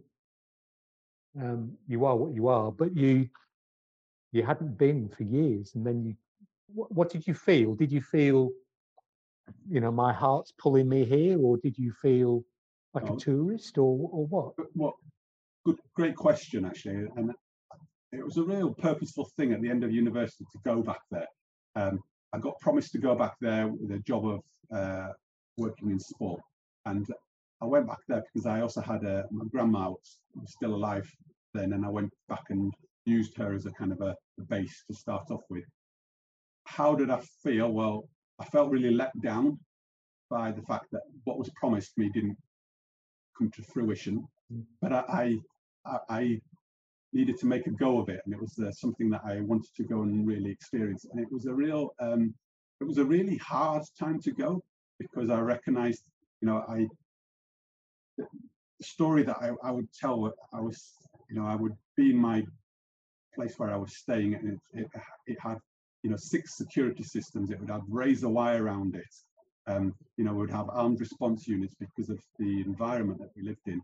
B: um, you are what you are, but you you hadn't been for years, and then you what, what did you feel? Did you feel you know my heart's pulling me here, or did you feel like oh, a tourist, or or what?
A: What good, great question actually, and it was a real purposeful thing at the end of university to go back there. Um, I got promised to go back there with a job of uh, working in sport, and I went back there because I also had a my grandma was, was still alive then, and I went back and used her as a kind of a, a base to start off with. How did I feel? Well, I felt really let down by the fact that what was promised me didn't come to fruition. Mm. But I, I, I needed to make a go of it, and it was uh, something that I wanted to go and really experience. And it was a real, um, it was a really hard time to go because I recognized, you know, I the story that I, I would tell, I was, you know, I would be in my place where I was staying, and it, it, it had, you know, six security systems. It would have razor wire around it. Um, you know, would have armed response units because of the environment that we lived in.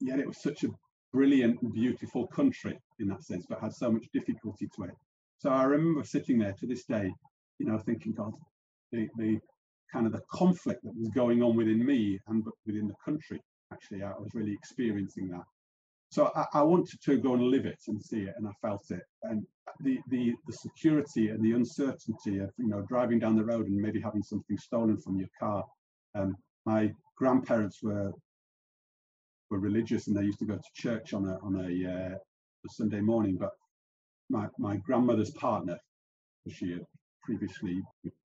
A: Yet it was such a brilliant beautiful country in that sense, but had so much difficulty to it. So I remember sitting there to this day, you know, thinking, God, the, the kind of the conflict that was going on within me and within the country. Actually, I was really experiencing that. So I, I, wanted to go and live it and see it, and I felt it. And the, the the security and the uncertainty of you know driving down the road and maybe having something stolen from your car. Um, my grandparents were were religious and they used to go to church on a on a, uh, a Sunday morning. But my my grandmother's partner, she had previously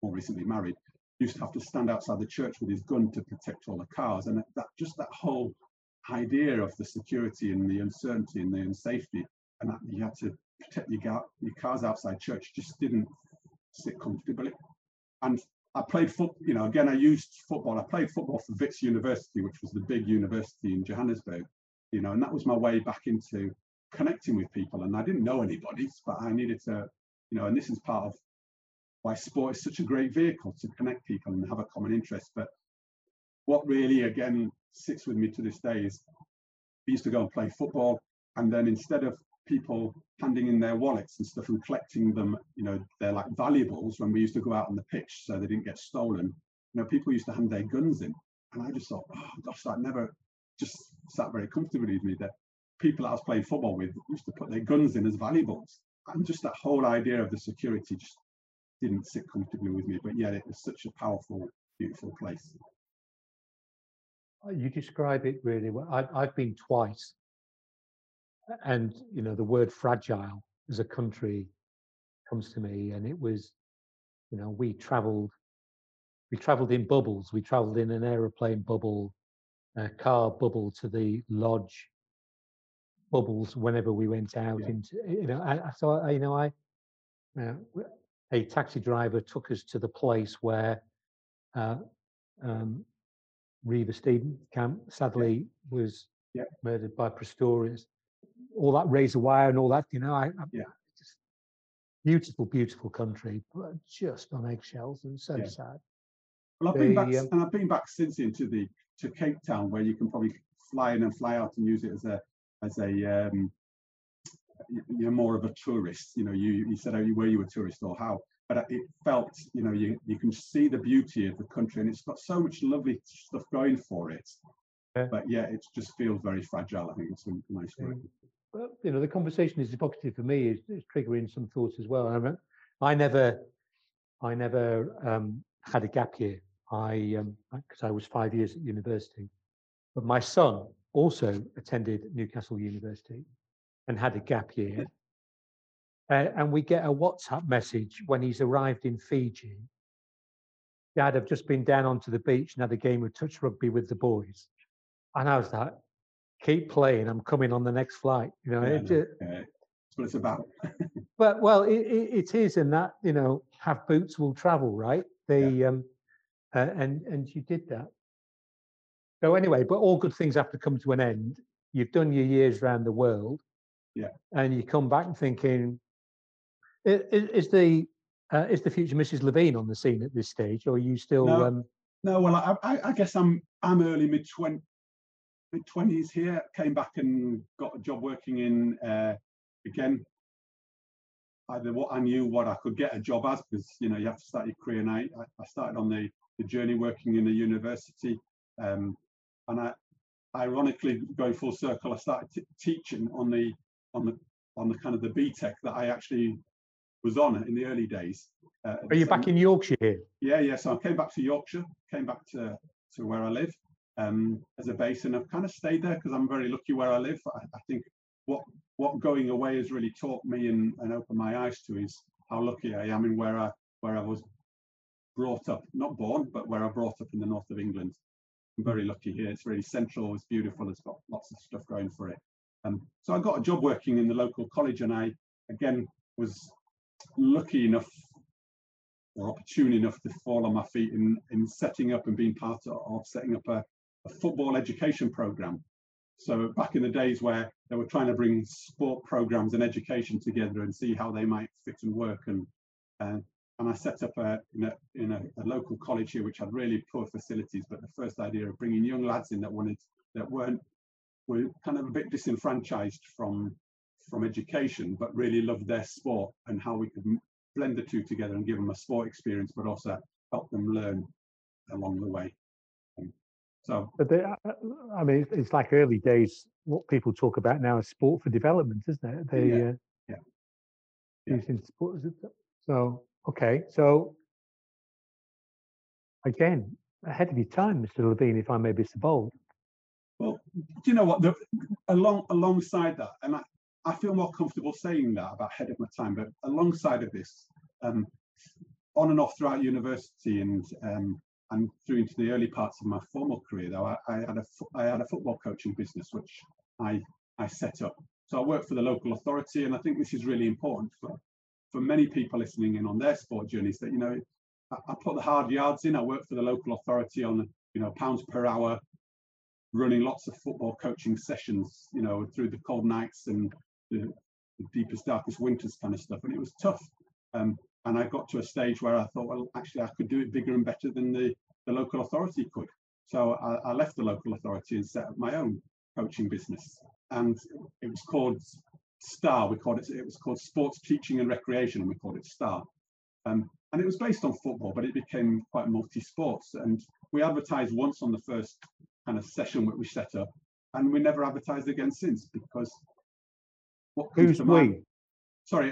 A: more recently married, used to have to stand outside the church with his gun to protect all the cars, and that just that whole idea of the security and the uncertainty and the unsafety, and that you had to protect your, your cars outside church just didn't sit comfortably. And I played foot, you know, again, I used football. I played football for Wits University, which was the big university in Johannesburg, you know, and that was my way back into connecting with people. And I didn't know anybody, but I needed to, you know, and this is part of why sport is such a great vehicle to connect people and have a common interest. But what really, again, sits with me to this day is I used to go and play football. And then instead of people handing in their wallets and stuff and collecting them, you know, they're like valuables when we used to go out on the pitch so they didn't get stolen. You know, people used to hand their guns in. And I just thought, oh gosh, that never just sat very comfortably with me that people that I was playing football with used to put their guns in as valuables. And just that whole idea of the security just didn't sit comfortably with me. But yet it was such a powerful, beautiful place.
B: You describe it really well. I, I've been twice and you know the word fragile as a country comes to me and it was you know we traveled we traveled in bubbles we traveled in an aeroplane bubble a car bubble to the lodge bubbles whenever we went out yeah. into you know i, I thought you know i uh, a taxi driver took us to the place where uh, um, Steenkamp sadly was yeah. murdered by Pistorius all that razor wire and all that, you know, I, I
A: yeah.
B: just beautiful, beautiful country, but just on eggshells and so
A: yeah.
B: sad.
A: Well, I've been back, um, and I've been back since into the to Cape Town, where you can probably fly in and fly out and use it as a as a um, you're more of a tourist. You know, you you said oh, where you were a tourist or how, but it felt you know you you can see the beauty of the country, and it's got so much lovely stuff going for it. Yeah. But yeah, it just feels very fragile. I think it's a nice word
B: well, you know, the conversation is evocative for me. Is, is triggering some thoughts as well. I, I never, I never um, had a gap year. I because um, I was five years at university, but my son also attended Newcastle University and had a gap year. Uh, and we get a WhatsApp message when he's arrived in Fiji. Dad, I've just been down onto the beach and had a game of touch rugby with the boys. And I was like, keep playing. I'm coming on the next flight. You know,
A: yeah, it, no, yeah. that's what it's about.
B: but well, it, it, it is, and that you know, have boots will travel, right? They yeah. um, uh, and and you did that. So anyway, but all good things have to come to an end. You've done your years around the world,
A: yeah,
B: and you come back and thinking, is, is the uh, is the future Mrs. Levine on the scene at this stage, or are you still?
A: No,
B: um...
A: no well, I, I guess I'm I'm early mid twenty mid twenties here. Came back and got a job working in uh, again either what I knew what I could get a job as because you know you have to start your career. And I, I started on the, the journey working in a university, um, and I ironically going full circle, I started teaching on the on the on the kind of the BTEC that I actually was on in the early days.
B: Uh, Are you back in Yorkshire here?
A: Yeah, yeah. So I came back to Yorkshire, came back to to where I live, um, as a base, and I've kind of stayed there because I'm very lucky where I live. I, I, think what what going away has really taught me and, and opened my eyes to is how lucky I am in where I where I was brought up, not born, but where I brought up in the north of England. I'm very lucky here. It's really central. It's beautiful. It's got lots of stuff going for it. Um, so I got a job working in the local college, and I again was lucky enough or opportune enough to fall on my feet in in setting up and being part of setting up a, a football education program. So back in the days where they were trying to bring sport programs and education together and see how they might fit and work, and and, I set up a in, a in a, a local college here which had really poor facilities. But the first idea of bringing young lads in that wanted that weren't were kind of a bit disenfranchised from from education, but really loved their sport and how we could blend the two together and give them a sport experience, but also help them learn along the way. So,
B: but they, I mean, it's like early days. What people talk about now is sport for development, isn't it? They,
A: yeah, uh, yeah.
B: yeah. Using sport, so okay, so again, ahead of your time, Mr. Levine, if I may be so bold.
A: Well, do you know what? The, along alongside that, and I, I feel more comfortable saying that about ahead of my time, but alongside of this, um, on and off throughout university and um, and through into the early parts of my formal career, though, I, I, had a I had a football coaching business which I I set up. So I work for the local authority, and I think this is really important for for many people listening in on their sport journeys. That you know, I, I put the hard yards in. I work for the local authority on you know pounds per hour, running lots of football coaching sessions. You know, through the cold nights and the, the deepest darkest winters kind of stuff, and it was tough. Um, and I got to a stage where I thought, well, actually, I could do it bigger and better than the, the local authority could. So I, I left the local authority and set up my own coaching business. And it was called STAR. We called it. It was called Sports Teaching and Recreation, and we called it STAR. Um, and it was based on football, but it became quite multi-sports. And we advertised once on the first kind of session that we set up, and we never advertised again since because
B: what who's we?
A: Sorry,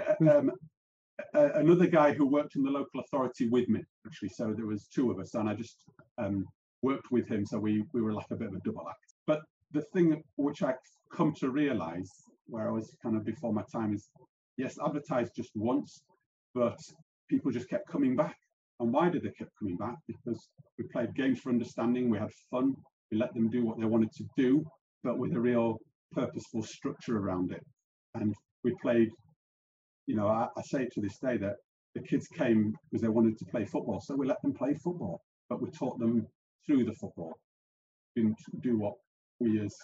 A: another guy who worked in the local authority with me actually. So there was two of us, and I just um, worked with him. So we we were like a bit of a double act. But the thing which I come to realise, where I was kind of before my time, is yes, advertised just once, but people just kept coming back. And why did they keep coming back? Because we played games for understanding, we had fun, we let them do what they wanted to do, but with a real purposeful structure around it. And we played, you know, I, I say to this day that the kids came because they wanted to play football. So we let them play football, but we taught them through the football, didn't do what we as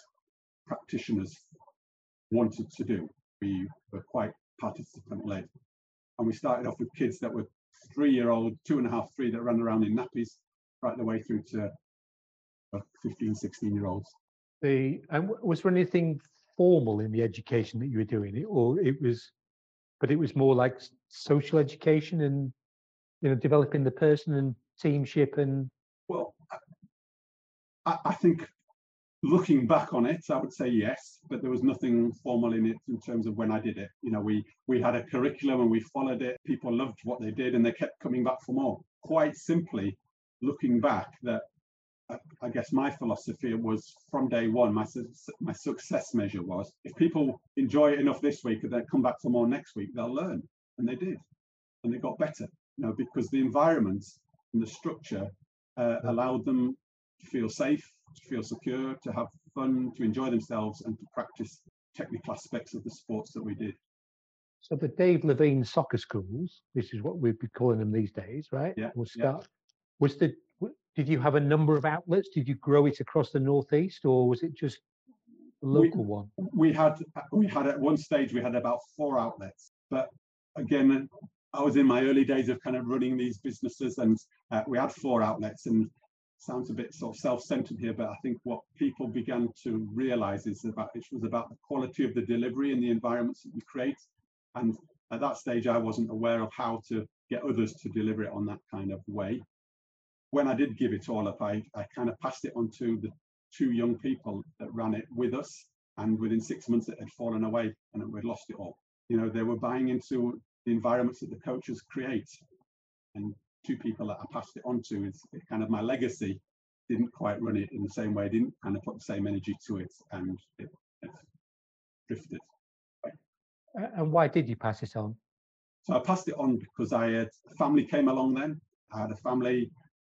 A: practitioners wanted to do. We were quite participant led. And we started off with kids that were three year old, two and a half, three that ran around in nappies, right the way through to uh, 15, 16 year olds.
B: The and was there anything formal in the education that you were doing, or it was, but it was more like social education and you know developing the person and teamship and.
A: Well, I, I think looking back on it, I would say yes, but there was nothing formal in it in terms of when I did it. You know, we we had a curriculum and we followed it. People loved what they did and they kept coming back for more. Quite simply, looking back, that I guess my philosophy was from day one. My my success measure was if people enjoy it enough this week and then come back for more next week, they'll learn, and they did, and they got better. You know, because the environment and the structure uh, allowed them to feel safe, to feel secure, to have fun, to enjoy themselves, and to practice technical aspects of the sports that we did.
B: So the Dave Levine soccer schools, this is what we'd be calling them these days, right?
A: Yeah.
B: We'll start. Yeah. Was the did you have a number of outlets? Did you grow it across the northeast, or was it just a local
A: we,
B: one?
A: We had we had at one stage we had about four outlets, but again, I was in my early days of kind of running these businesses, and uh, we had four outlets, and sounds a bit sort of self-centered here, but I think what people began to realize is about it was about the quality of the delivery and the environments that we create. And at that stage, I wasn't aware of how to get others to deliver it on that kind of way. When I did give it all up, I, I kind of passed it on to the two young people that ran it with us. And within six months, it had fallen away and we'd lost it all. You know, they were buying into the environments that the coaches create. And two people that I passed it on to is kind of my legacy. Didn't quite run it in the same way, didn't kind of put the same energy to it, and it, it drifted.
B: And why did you pass it on?
A: So I passed it on because I had family came along then. I had a family.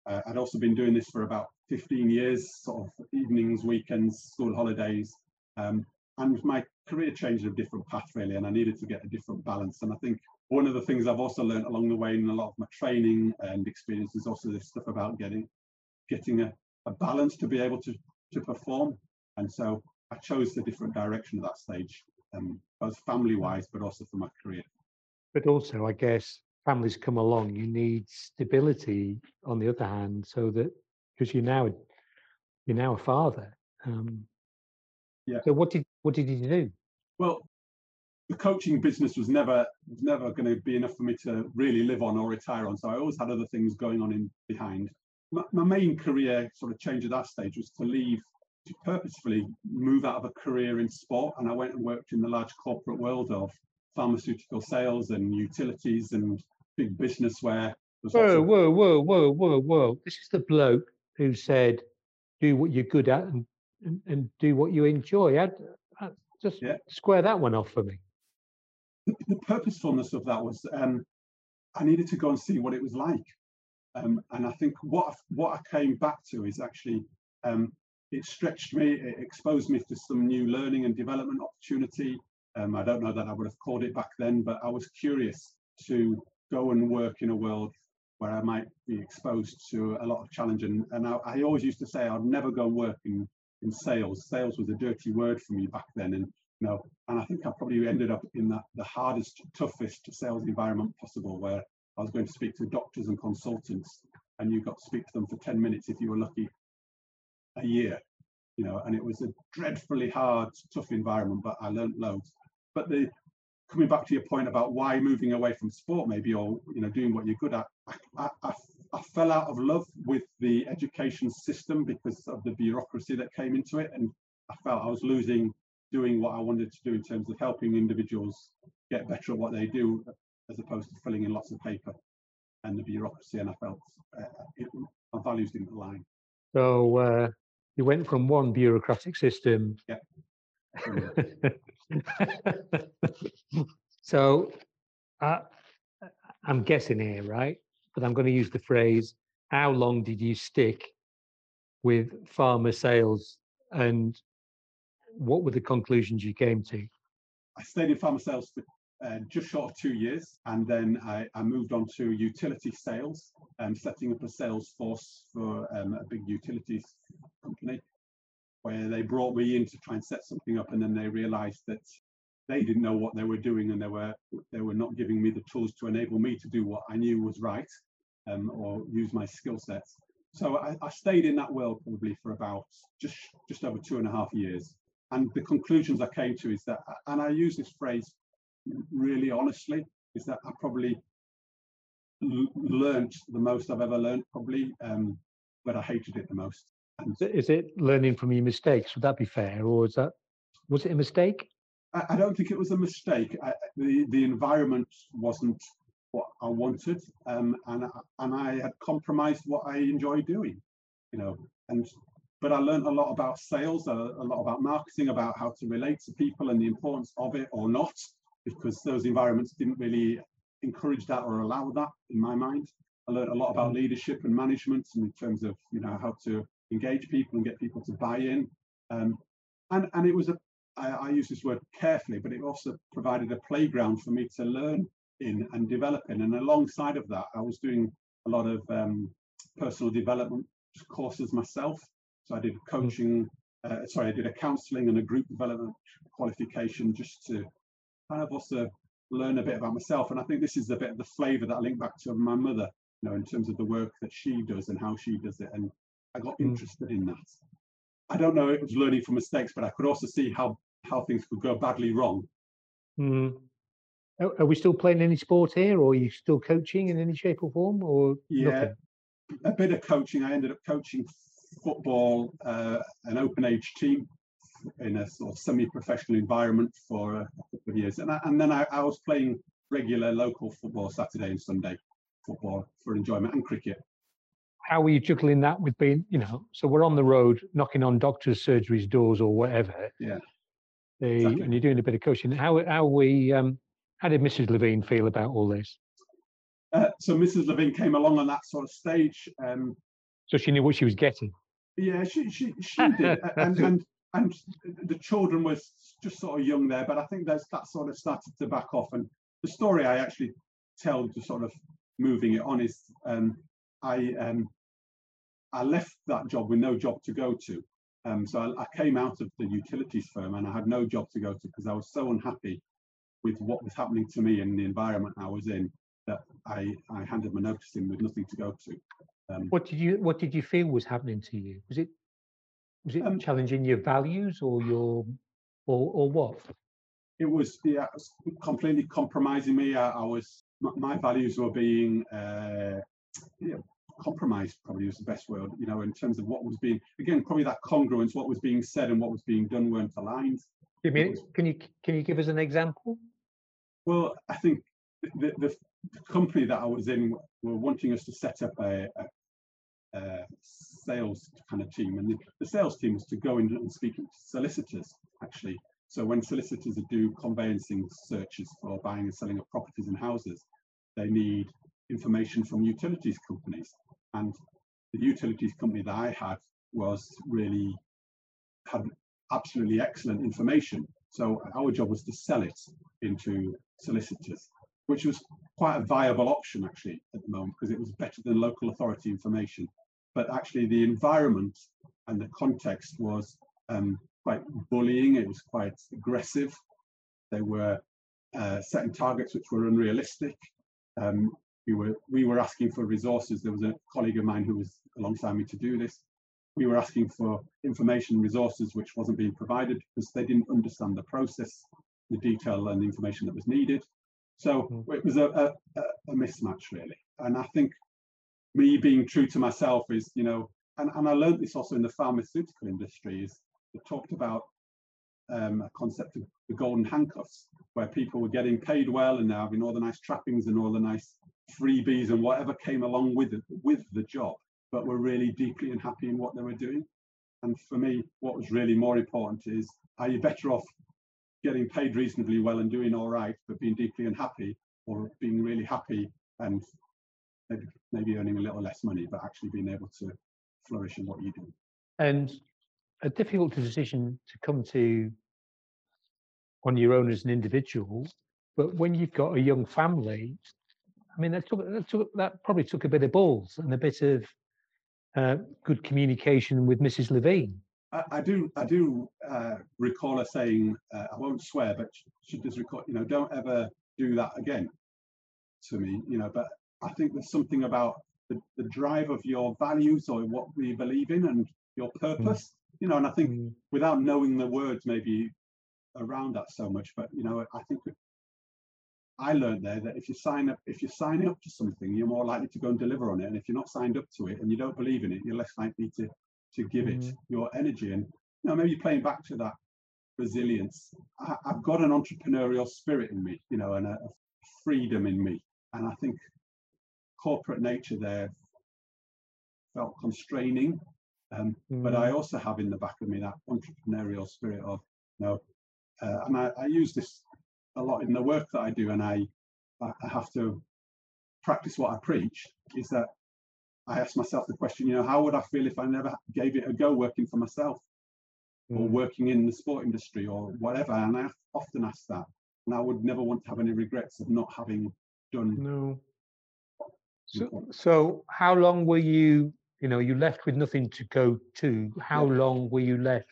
A: Uh, I'd also been doing this for about 15 years, sort of evenings, weekends, school holidays. Um, and my career changed a different path really, and I needed to get a different balance. And I think one of the things I've also learned along the way in a lot of my training and experience is also this stuff about getting getting a, a balance to be able to to perform. And so I chose a different direction at that stage, um, both family wise, but also for my career.
B: But also, I guess families come along, you need stability on the other hand, so that because you're now you're now a father. Um,
A: yeah.
B: So what did what did you do?
A: Well, the coaching business was never was never going to be enough for me to really live on or retire on. So I always had other things going on in behind. My, my main career sort of change at that stage was to leave to purposefully move out of a career in sport, and I went and worked in the large corporate world of pharmaceutical sales and utilities and big business where.
B: Whoa, whoa, whoa, whoa, whoa, whoa! This is the bloke who said, "Do what you're good at and and, and do what you enjoy." I'd, I'd just yeah. square that one off for me
A: the, purposefulness of that was um, I needed to go and see what it was like. Um, and I think what what I came back to is actually um, it stretched me, it exposed me to some new learning and development opportunity. Um, I don't know that I would have called it back then, but I was curious to go and work in a world where I might be exposed to a lot of challenge. And, and I, I always used to say I'd never go work in, in sales. Sales was a dirty word for me back then. And you know, and I think I probably ended up in that the hardest, toughest sales environment possible, where I was going to speak to doctors and consultants, and you got to speak to them for 10 minutes if you were lucky, a year, you know, and it was a dreadfully hard, tough environment, but I learned loads. But the coming back to your point about why moving away from sport maybe or you know doing what you're good at I, I, I fell out of love with the education system because of the bureaucracy that came into it. And i felt i was losing doing what i wanted to do in terms of helping individuals get better at what they do as opposed to filling in lots of paper and the bureaucracy. And i felt uh, it, my values didn't align.
B: So uh, you went from one bureaucratic system
A: yeah
B: so uh, I'm guessing here, right? But I'm going to use the phrase, how long did you stick with pharma sales and what were the conclusions you came to?
A: I stayed in pharma sales for uh, just short of two years, and then I, I moved on to utility sales, and setting up a sales force for um, a big utilities company where they brought me in to try and set something up and then they realized that they didn't know what they were doing and they were they were not giving me the tools to enable me to do what I knew was right um, or use my skill sets. So I, I, stayed in that world probably for about just just over two and a half years. And the conclusions I came to is that, and I use this phrase really honestly, is that I probably learned the most I've ever learned, probably, um, but I hated it the most.
B: Is it learning from your mistakes? Would that be fair, or is that was it a mistake?
A: I, I don't think it was a mistake. I, the the environment wasn't what I wanted, um, and and I had compromised what I enjoy doing, you know. And but I learned a lot about sales, a, a lot about marketing, about how to relate to people and the importance of it or not, because those environments didn't really encourage that or allow that in my mind. I learned a lot about mm. leadership and management in terms of you know how to engage people and get people to buy in. Um, and, and it was a, I, I use this word carefully, but it also provided a playground for me to learn in and develop in. And alongside of that, I was doing a lot of um, personal development courses myself. So I did hmm. coaching, uh, sorry, I did a counseling and a group development qualification just to kind of also learn a bit about myself. And I think this is a bit of the flavor that I link back to my mother, you know, in terms of the work that she does and how she does it. And I got mm. interested in that. I don't know it was learning from mistakes, but I could also see how how things could go badly wrong.
B: Mm. Are we still playing any sport here, or are you still coaching in any shape or form, or
A: yeah, nothing? a bit of coaching. I ended up coaching football, uh, an open age team in a sort of semi-professional environment for a couple of years, and I, and then I, I was playing regular local football Saturday and Sunday football for enjoyment and cricket
B: how are you juggling that with being, you know, so we're on the road knocking on doctors' surgeries doors or whatever.
A: Yeah.
B: The, exactly. And you're doing a bit of coaching. How how we um, how did Mrs. Levine feel about all this?
A: Uh, so Mrs. Levine came along on that sort of stage. Um,
B: so she knew what she was getting.
A: Yeah, she she she did, and and and the children was just sort of young there, but I think there's that sort of started to back off. And the story I actually tell to sort of moving it on is um, I um, I left that job with no job to go to. Um, so I, I, came out of the utilities firm and I had no job to go to because I was so unhappy with what was happening to me and the environment I was in that I, I handed my notice in with nothing to go to.
B: Um, what did you What did you feel was happening to you? Was it was it um, challenging your values or your or or what?
A: It was yeah, it was completely compromising me. I, I was my, my, values were being uh, yeah, compromise probably was the best word, you know, in terms of what was being, again, probably that congruence, what was being said and what was being done weren't aligned.
B: Give me, can you can you give us an example?
A: Well, I think the, the, the company that I was in were wanting us to set up a, a, a sales kind of team, and the, the, sales team was to go in and speak to solicitors actually. So when solicitors do conveyancing searches for buying and selling of properties and houses, they need information from utilities companies. And the utilities company that I had was really had absolutely excellent information. So our job was to sell it into solicitors, which was quite a viable option actually at the moment because it was better than local authority information. But actually the environment and the context was um, quite bullying. It was quite aggressive. They were uh, setting targets which were unrealistic. Um, we were we were asking for resources. There was a colleague of mine who was alongside me to do this. We were asking for information resources which wasn't being provided because they didn't understand the process. the detail and the information that was needed. So mm. it was a, a, a mismatch really. And I think me being true to myself is, you know, and, and I learned this also in the pharmaceutical industry is it talked about um, a concept of the golden handcuffs, where people were getting paid well and they're having all the nice trappings and all the nice freebies and whatever came along with it, with the job, but were really deeply unhappy in what they were doing. And for me, what was really more important is, are you better off getting paid reasonably well and doing all right, but being deeply unhappy, or being really happy and maybe, maybe earning a little less money, but actually being able to flourish in what you do?
B: And a difficult decision to come to on your own as an individual, but when you've got a young family, mean, that, took, that, took, that probably took a bit of balls and a bit of uh, good communication with Mrs. Levine.
A: I, I do, I do uh, recall her saying, uh, I won't swear, but she does recall, you know, don't ever do that again to me, you know. But I think there's something about the, the drive of your values or what we believe in and your mm. purpose, mm. you know. And I think mm. without knowing the words, maybe around that so much, but you know, I think I learned there that if you sign up, if you're signing up to something, you're more likely to go and deliver on it. And if you're not signed up to it and you don't believe in it, you're less likely to to give mm. it your energy. And you know, maybe playing back to that resilience, I, have got an entrepreneurial spirit in me, you know, and a, a freedom in me. And I think corporate nature there felt constraining. Um, mm. But I mm. also have in the back of me that entrepreneurial spirit of, you know, uh, and I, I use this a lot in the work that I do, and I I have to practice what I preach. Is that I ask myself the question, you know, how would I feel if I never gave it a go working for myself, mm. or working in the sport industry, or whatever? And I often ask that, and I would never want to have any regrets of not having done.
B: No. So, so how long were you? You know, you left with nothing to go to. How yeah. long were you left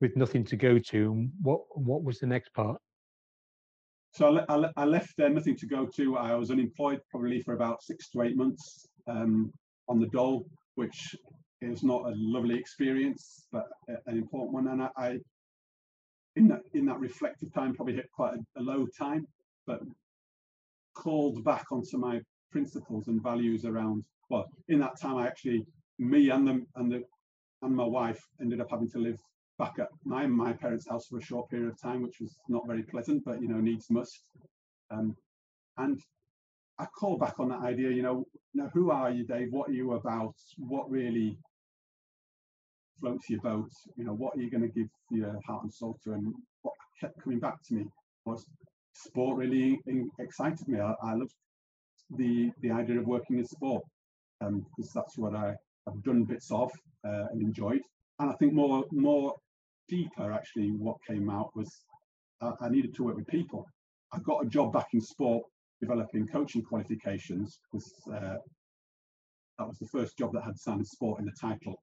B: with nothing to go to? What What was the next part?
A: So I, I, I, left there, nothing to go to. I was unemployed probably for about six to eight months um, on the dole, which is not a lovely experience, but an important one. And I, I in that in that reflective time, probably hit quite a, a low time, but called back onto my principles and values around. Well, in that time, I actually me and the and the and my wife ended up having to live back at my my parents' house for a short period of time, which was not very pleasant, but you know needs must. Um, and I call back on that idea. You know, know, who are you, Dave? What are you about? What really floats your boat? You know, what are you going to give your heart and soul to? And what kept coming back to me was sport. Really excited me. I, I loved the the idea of working in sport because um, that's what I have done bits of uh, and enjoyed. And I think more more deeper, actually, what came out was uh, I needed to work with people. I got a job back in sport developing coaching qualifications because uh, that was the first job that had sound sport in the title.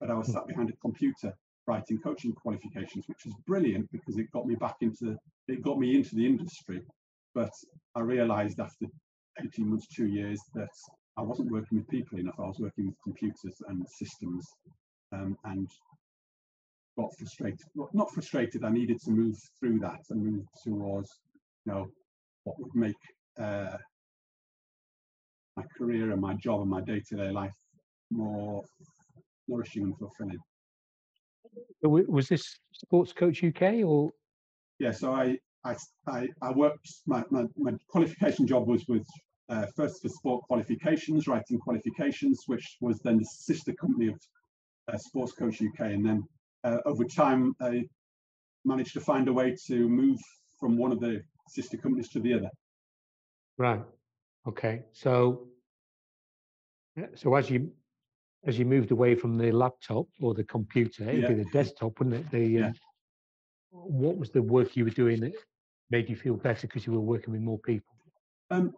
A: But I was sat behind a computer writing coaching qualifications, which was brilliant because it got me back into it got me into the industry. But I realised after 18 months, two years, that I wasn't working with people enough. I was working with computers and systems, um, and got frustrated. Not frustrated. I needed to move through that and move towards, you know, what would make uh, my career and my job and my day-to-day life more nourishing and fulfilling.
B: Was this Sports Coach UK or?
A: Yeah, so I I I, I worked. My, my, my qualification job was with uh, 1st4sport qualifications, writing qualifications, which was then the sister company of uh, Sports Coach UK, and then over time, I managed to find a way to move from one of the sister companies to the other.
B: Right. Okay. So, so as you as you moved away from the laptop or the computer, it'd yeah. be the desktop, wouldn't it? The yeah. uh, what was the work you were doing that made you feel better because you were working with more people?
A: Um,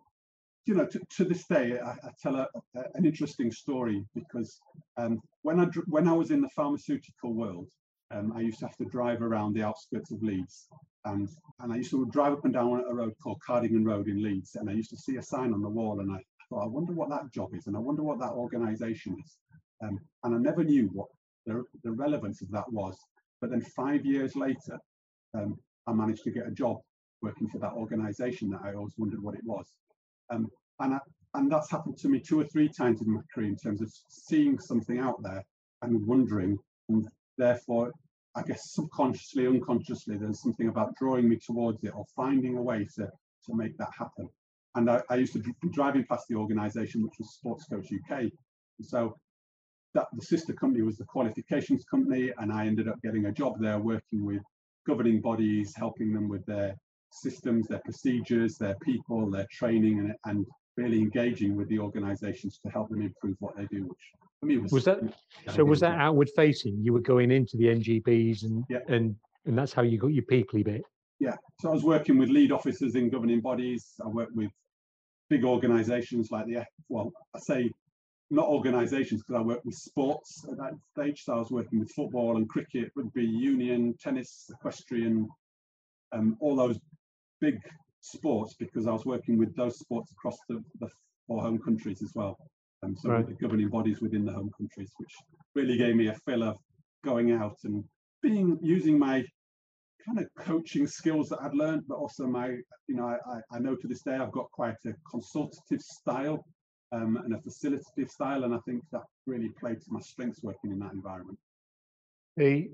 A: you know, to, to this day, I, I tell a, a, an interesting story because um, when I when I was in the pharmaceutical world, um, I used to have to drive around the outskirts of Leeds, and and I used to drive up and down a road called Cardigan Road in Leeds, and I used to see a sign on the wall, and I thought, I wonder what that job is, and I wonder what that organisation is, um, and I never knew what the, the relevance of that was. But then five years later, um, I managed to get a job working for that organisation that I always wondered what it was. Um, and I, and that's happened to me two or three times in my career in terms of seeing something out there and wondering, and therefore, I guess subconsciously, unconsciously, there's something about drawing me towards it or finding a way to to make that happen. And I, I used to be driving past the organisation, which was Sports Coach UK. And so that the sister company was the qualifications company, and I ended up getting a job there working with governing bodies, helping them with their systems, their procedures, their people, their training, and, and really engaging with the organizations to help them improve what they do, which for me was
B: was that so was that outward facing? You were going into the NGBs and
A: yeah.
B: and and that's how you got your peoply bit.
A: Yeah. So I was working with lead officers in governing bodies. I worked with big organizations like the well, I say not organizations because I worked with sports at that stage. So I was working with football and cricket, rugby union, tennis, equestrian, um, all those big sports because I was working with those sports across the, the four home countries as well. Um, so right. the governing bodies within the home countries, which really gave me a feel of going out and being using my kind of coaching skills that I'd learned, but also my, you know, I, I know to this day I've got quite a consultative style um, and a facilitative style, and I think that really played to my strengths working in that environment.
B: The,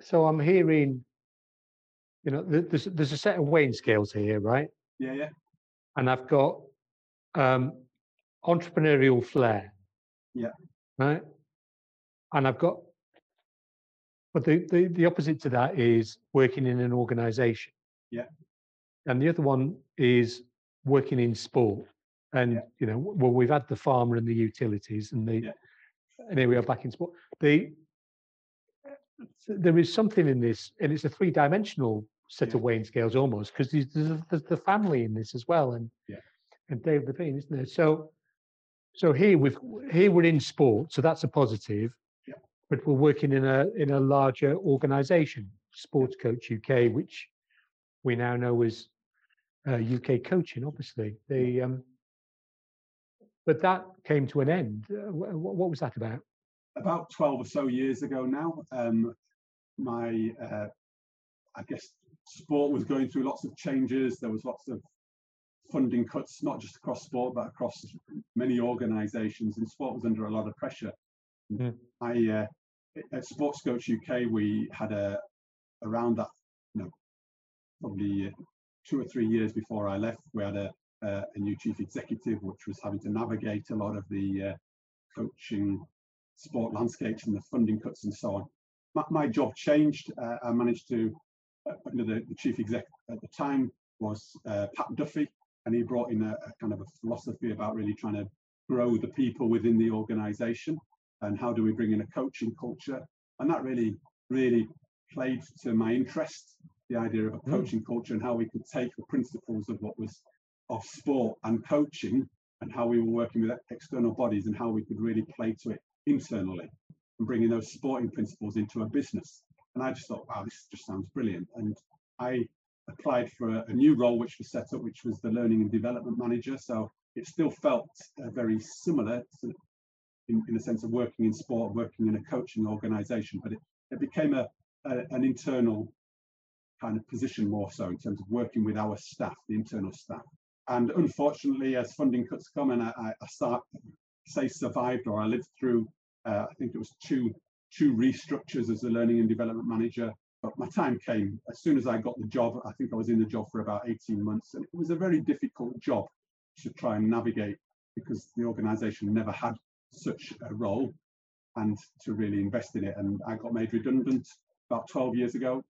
B: so I'm hearing you know, there's there's a set of weighing scales here, right?
A: Yeah, yeah.
B: And I've got um, entrepreneurial flair.
A: Yeah.
B: Right. And I've got, but the, the the opposite to that is working in an organization.
A: Yeah.
B: And the other one is working in sport. And yeah. you know, well, we've had the pharma and the utilities, and the yeah. and here we are back in sport. The there is something in this, and it's a three-dimensional set yeah. of weighing scales almost, because there's, there's, the family in this as well, and
A: yeah.
B: and Dave Levine, isn't there? So, so here we've here we're in sport, so that's a positive.
A: Yeah.
B: But we're working in a in a larger organisation, Sports Coach UK, which we now know as uh, UK Coaching. Obviously, the um, but that came to an end. Uh, what, what was that about?
A: About 12 or so years ago now, um, my, uh, I guess, sport was going through lots of changes. There was lots of funding cuts, not just across sport, but across many organisations, and sport was under a lot of pressure.
B: Mm.
A: I, uh, at Sports Coach UK, we had a around that, you know, probably two or three years before I left, we had a, uh, a new chief executive, which was having to navigate a lot of the uh, coaching sport landscapes and the funding cuts and so on. My, my job changed. Uh, I managed to, uh, the, the, chief exec at the time was uh, Pat Duffy, and he brought in a, a, kind of a philosophy about really trying to grow the people within the organization and how do we bring in a coaching culture. And that really, really played to my interest, the idea of a mm. coaching mm. culture and how we could take the principles of what was of sport and coaching and how we were working with external bodies and how we could really play to it internally and bringing those sporting principles into a business. And I just thought, wow, this just sounds brilliant. And I applied for a, a new role which was set up, which was the learning and development manager. So it still felt uh, very similar to, in, in a sense of working in sport, working in a coaching organization, but it, it became a, a, an internal kind of position more so in terms of working with our staff, the internal staff. And unfortunately, as funding cuts come and I, I start say survived or I lived through, uh, I think it was two, two restructures as a learning and development manager. But my time came as soon as I got the job. I think I was in the job for about 18 months, and it was a very difficult job to try and navigate because the organization never had such a role and to really invest in it. And I got made redundant about 12 years ago.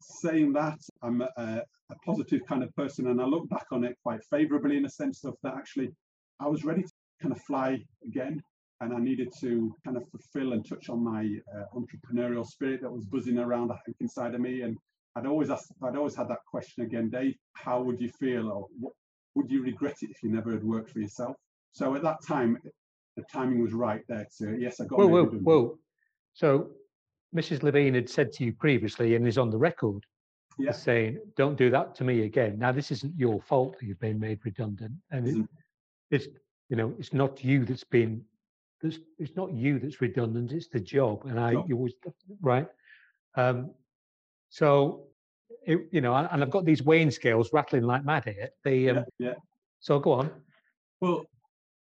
A: Saying that, I'm a, a positive kind of person, and I look back on it quite favorably in a sense of that actually I was ready to kind of fly again. And I needed to kind of fulfill and touch on my uh, entrepreneurial spirit that was buzzing around, I think, inside of me. And I'd always asked, I'd always had that question again, Dave, how would you feel or what, would you regret it if you never had worked for yourself? So at that time, the timing was right there to, yes, I got
B: Whoa, whoa, whoa. So Mrs. Levine had said to you previously and is on the record
A: yeah.
B: saying, don't do that to me again. Now, this isn't your fault that you've been made redundant. And it, it's you know, it's not you that's been, it's, it's not you that's redundant, it's the job. And I, you was, right? Um, so it, you know, and I've got these weighing scales rattling like mad here. The um,
A: yeah, yeah.
B: So go on.
A: Well,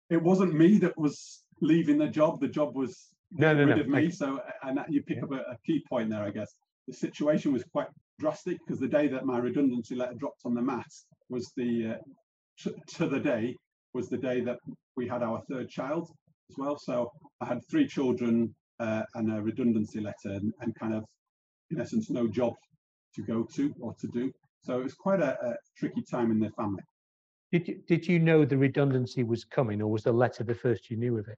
A: it wasn't me that was leaving the job. The job was
B: no, no,
A: rid
B: no.
A: of me. So, and you pick
B: Yeah.
A: up a, a key point there, I guess. The situation was quite drastic because the day that my redundancy letter dropped on the mat was the uh, to, to the day was the day that we had our third child as well. So I had three children uh, and a redundancy letter, and, and kind of, in essence, no job to go to or to do. So it was quite a, a tricky time in the family.
B: Did you did you know the redundancy was coming, or was the letter the first you knew of it?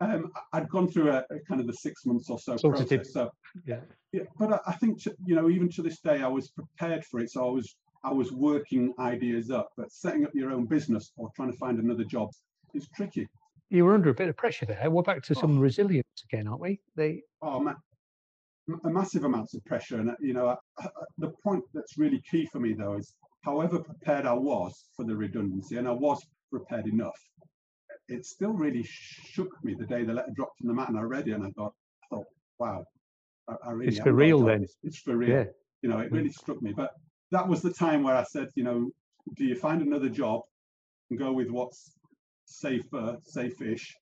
A: Um, I'd gone through a, a kind of the six months or so process. So
B: Yeah.
A: yeah, but I, I think to, you know even to this day I was prepared for it. So I was I was working ideas up, but setting up your own business or trying to find another job is tricky.
B: You were under a bit of pressure there. We're back to oh. some
A: Oh.
B: resilience again, aren't we? They
A: Oh, ma- massive amounts of pressure, and uh, you know I, I, the point that's really key for me though is however prepared I was for the redundancy, and I was prepared enough. It still really shook me the day the letter dropped in the mat, and I read it, and I thought, I thought, wow, I, I really
B: It's for real then.
A: It's, it's for real.
B: yeah.
A: you know, it really struck me. But that was the time where I said, you know, do you find another job and go with what's safer, safe-ish,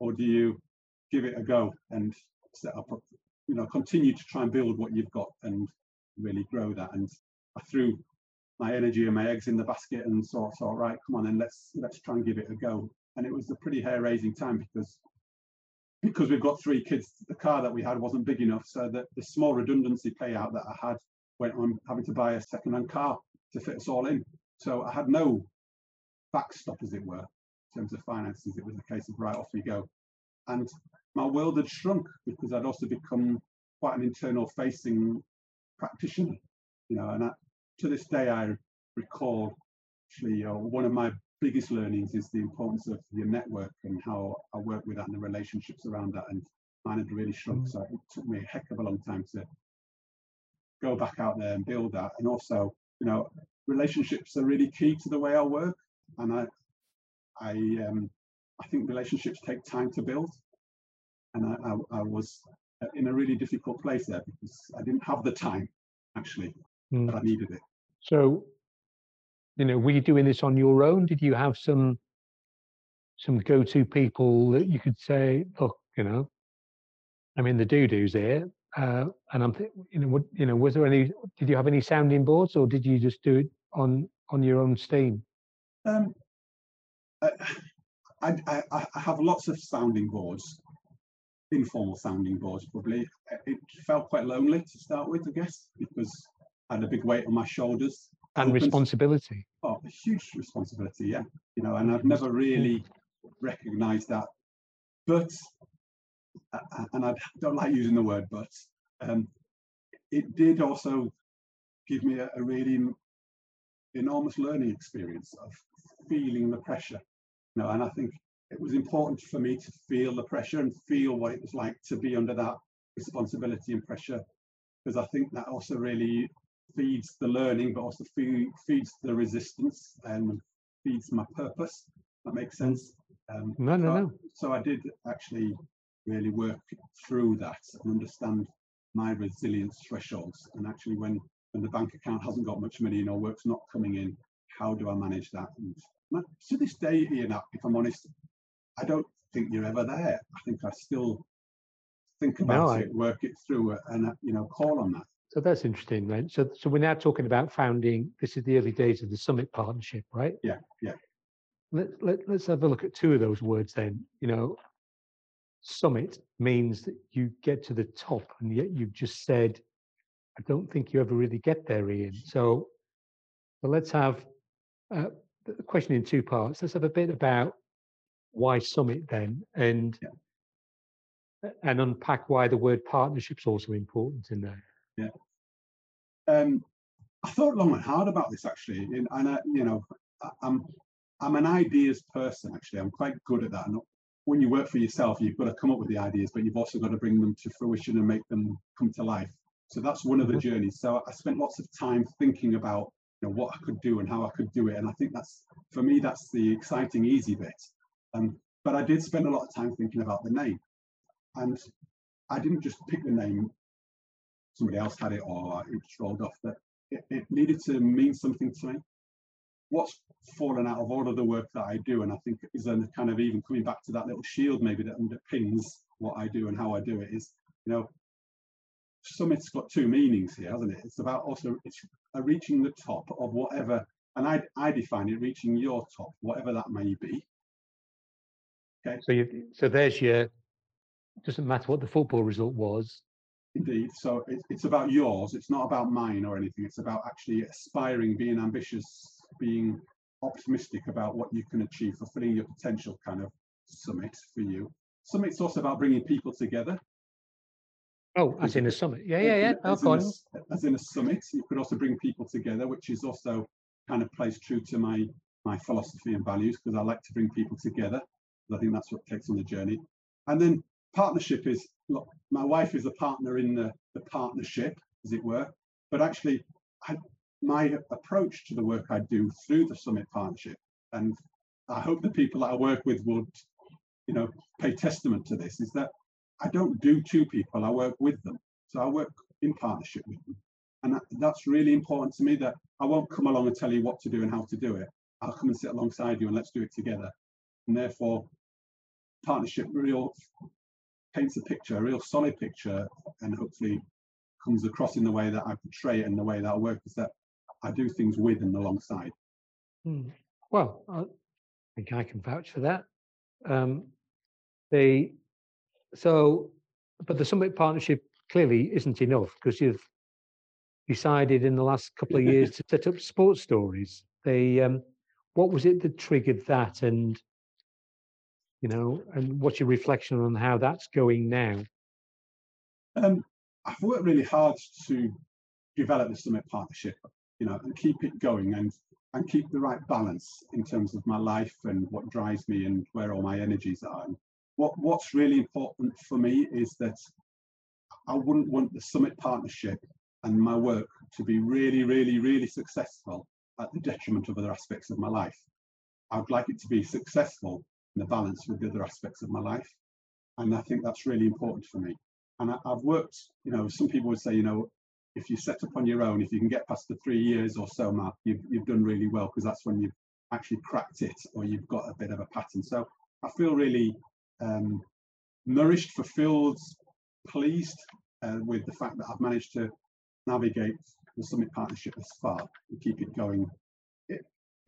A: or do you give it a go and set up, you know, continue to try and build what you've got and really grow that? And I threw my energy and my eggs in the basket and thought, so right, come on, then let's let's try and give it a go. And it was a pretty hair-raising time because because we've got three kids, the car that we had wasn't big enough, so that the small redundancy payout that I had went on having to buy a second-hand car to fit us all in. So I had no backstop, as it were, in terms of finances. It was a case of right off we go, and my world had shrunk because I'd also become quite an internal-facing practitioner, you know. And I, to this day, I recall actually uh, one of my biggest learnings is the importance of your network and how I work with that and the relationships around that. And mine had really shrunk,
B: Mm.
A: so it took me a heck of a long time to go back out there and build that. And also, you know, relationships are really key to the way I work. And I, I, um, I think relationships take time to build. And I, I, I was in a really difficult place there because I didn't have the time actually,
B: Mm.
A: but I needed it.
B: So, you know, were you doing this on your own? Did you have some some go-to people that you could say, look, you know, I mean, the doo-doos here, uh, and I'm, th- you know, what, you know, was there any? Did you have any sounding boards, or did you just do it on on your own steam?
A: Um, I, I, I, have lots of sounding boards, informal sounding boards probably. It felt quite lonely to start with, I guess, because I had a big weight on my shoulders.
B: And responsibility.
A: Oh, a huge responsibility, yeah. You know, and I've never really recognised that. But, and I don't like using the word but, um, it did also give me a, a really enormous learning experience of feeling the pressure. Know, and I think it was important for me to feel the pressure and feel what it was like to be under that responsibility and pressure, because I think that also really feeds the learning, but also feed, feeds the resistance and feeds my purpose. That makes sense. Um,
B: No, no,
A: so I-
B: no.
A: So I did actually really work through that and understand my resilience thresholds. And actually, when when the bank account hasn't got much money in or work's not coming in, how do I manage that? And and I- to this day, Ian, if I'm honest, I don't think you're ever there. I think I still think about
B: I-
A: it, work it through, uh, and uh, you know, call on that.
B: So that's interesting, then. So, so we're now talking about founding. This is the early days of the Summit Partnership, right?
A: Yeah, yeah.
B: Let, let, let's have a look at two of those words then. You know, summit means that you get to the top, and yet you've just said, I don't think you ever really get there, Ian. So, so let's have uh, the question in two parts. Let's have a bit about why summit then, and
A: Yeah.
B: and unpack why the word partnership's also important in there. Yeah.
A: Um, I thought long and hard about this actually, and, and I, you know, I, I'm I'm an ideas person actually. I'm quite good at that. And when you work for yourself, you've got to come up with the ideas, but you've also got to bring them to fruition and make them come to life. So that's one of the
B: Mhm.
A: journeys. So I spent lots of time thinking about know what I could do and how I could do it, and I think that's for me that's the exciting, easy bit. Um, but I did spend a lot of time thinking about the name, and I didn't just pick the name somebody else had it or it rolled off. But it, it needed to mean something to me. What's fallen out of all of the work that I do, and I think is a kind of even coming back to that little shield maybe that underpins what I do and how I do it is, you know, summit's got two meanings here, hasn't it? It's about also it's reaching the top of whatever, and I I define it reaching your top, whatever that may be.
B: Okay. So you so there's your doesn't matter what the football result was.
A: Indeed. So it, it's about yours. It's not about mine or anything. It's about actually aspiring, being ambitious, being optimistic about what you can achieve, fulfilling your potential kind of summit for you. Summit's also about bringing people together.
B: Oh, as in a summit. Yeah, yeah, yeah.
A: Oh, as, in a, as in a summit, you could also bring people together, which is also kind of plays true to my my philosophy and values because I like to bring people together. I think that's what takes on the journey. And then partnership is look, my wife is a partner in the, the partnership, as it were. But actually, I, my approach to the work I do through the Summit Partnership, and I hope the people that I work with would, you know, pay testament to this, is that I don't do two people, I work with them. So I work in partnership with them. And that, that's really important to me that I won't come along and tell you what to do and how to do it. I'll come and sit alongside you and let's do it together. And therefore, partnership real paints a picture, a real solid picture, and hopefully comes across in the way that I portray it and the way that I work is that I do things with and alongside.
B: Hmm. Well, I think I can vouch for that. Um, the so, but the Summit Partnership clearly isn't enough because you've decided in the last couple of years to set up sports stories. They, um, what was it that triggered that, and you know, and what's your reflection on how that's going now?
A: Um, I've worked really hard to develop the Summit Partnership, you know, and keep it going and and keep the right balance in terms of my life and what drives me and where all my energies are. And what what's really important for me is that I wouldn't want the Summit Partnership and my work to be really, really, really successful at the detriment of other aspects of my life. I would like it to be successful in the balance with the other aspects of my life. And I think that's really important for me. And I, have worked, you know, some people would say, you know, if you set up on your own, if you can get past the three years or so mark, you've, you've done really well because that's when you've actually cracked it or you've got a bit of a pattern. So I feel really um, nourished, fulfilled, pleased uh, with the fact that I've managed to navigate the Summit Partnership this far and keep it going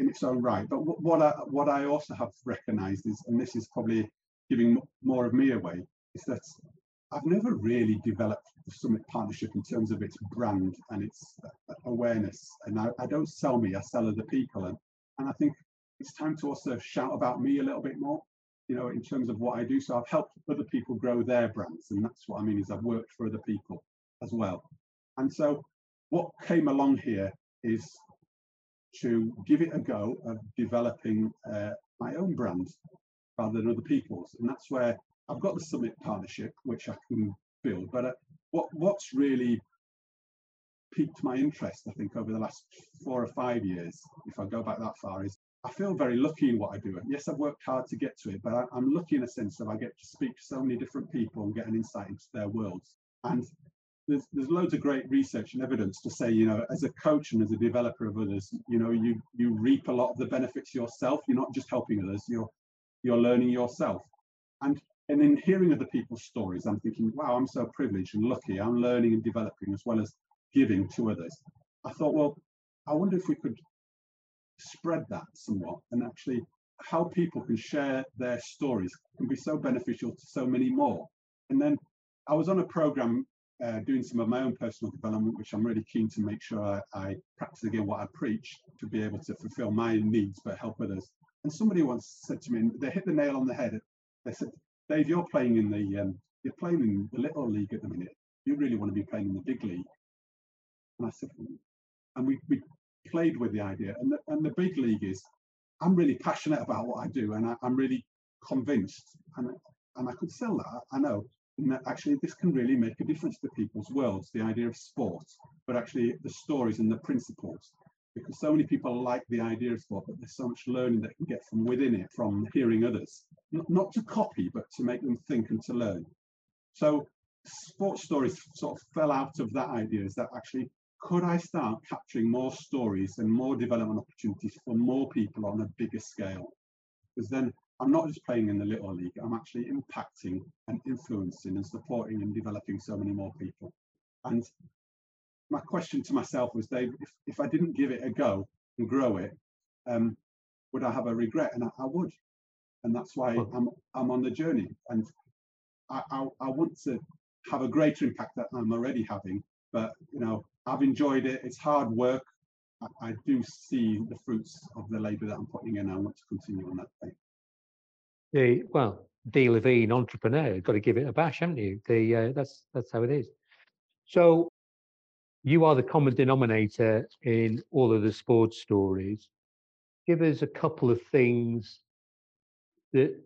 A: in its own right. But what I, what I also have recognised is, and this is probably giving more of me away, is that I've never really developed the Summit Partnership in terms of its brand and its uh, awareness. And I, I don't sell me, I sell other people. And, and I think it's time to also shout about me a little bit more you know, in terms of what I do. So I've helped other people grow their brands, and that's what I mean is I've worked for other people as well. And so what came along here is to give it a go of developing uh, my own brand rather than other people's, and that's where I've got the Summit partnership, which I can build. But uh, what what's really piqued my interest, I think, over the last four or five years, if I go back that far, is I feel very lucky in what I do. Yes, I've worked hard to get to it, but I, am lucky in a sense that I get to speak to so many different people and get an insight into their worlds. And there's, there's loads of great research and evidence to say, you know, as a coach and as a developer of others, you know, you you reap a lot of the benefits yourself. You're not just helping others, you're you're learning yourself. And and in hearing other people's stories, I'm thinking, wow, I'm so privileged and lucky. I'm learning and developing as well as giving to others. I thought, well, I wonder if we could spread that somewhat and actually how people can share their stories can be so beneficial to so many more. And then I was on a program uh, doing some of my own personal development, which I'm really keen to make sure I, I, practice again what I preach to be able to fulfill my needs but help others. And somebody once said to me, they hit the nail on the head. They said, "Dave, you're playing in the um, you're playing in the little league at the minute. You really want to be playing in the big league." And I said, and we, we played with the idea. And the, and the big league is, I'm really passionate about what I do, and I, am really convinced, and and I could sell that. I know. And that actually, this can really make a difference to people's worlds. The idea of sport, but actually the stories and the principles, because so many people like the idea of sport, but there's so much learning that can get from within it, from hearing others, not, not to copy, but to make them think and to learn. So sports stories sort of fell out of that idea is that actually could I start capturing more stories and more development opportunities for more people on a bigger scale? Because then I'm not just playing in the little league, I'm actually impacting and influencing and supporting and developing so many more people. And my question to myself was, Dave, if, if I didn't give it a go and grow it, um, would I have a regret? And I, I would. And that's why I'm I'm on the journey. And I, I, I want to have a greater impact that I'm already having. But you know, I've enjoyed it. It's hard work. I, I do see the fruits of the labour that I'm putting in. I want to continue on that thing.
B: The well, D Levine entrepreneur, got to give it a bash, haven't you? The uh, that's that's how it is. So you are the common denominator in all of the sports stories. Give us a couple of things that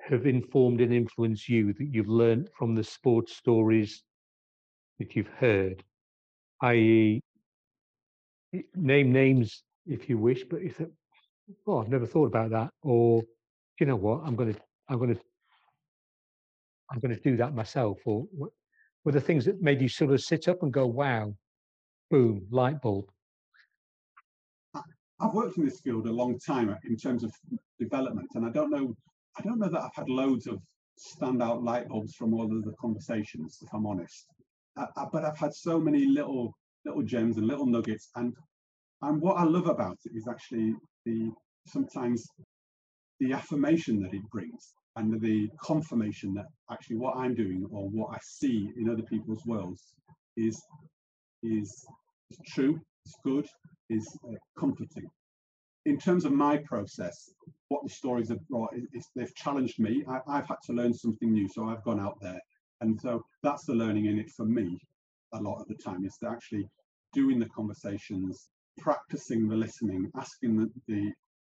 B: have informed and influenced you that you've learned from the sports stories that you've heard, i.e., name names if you wish, but you if oh, I've never thought about that, or you know what, I'm going to, I'm going to, I'm going to do that myself, or were the things that made you sort of sit up and go, wow, boom, light bulb?
A: I've worked in this field a long time uh, in terms of development, and I don't know, I don't know that I've had loads of standout light bulbs from all of the conversations, if I'm honest. Uh, uh, but I've had so many little little gems and little nuggets, and and what I love about it is actually the sometimes the affirmation that it brings and the confirmation that actually what I'm doing or what I see in other people's worlds is is, true, is good, is uh, comforting. In terms of my process, what the stories have brought is, is they've challenged me. I, I've had to learn something new, so I've gone out there, and so that's the learning in it for me. A lot of the time is to actually doing the conversations, practicing the listening, asking the, the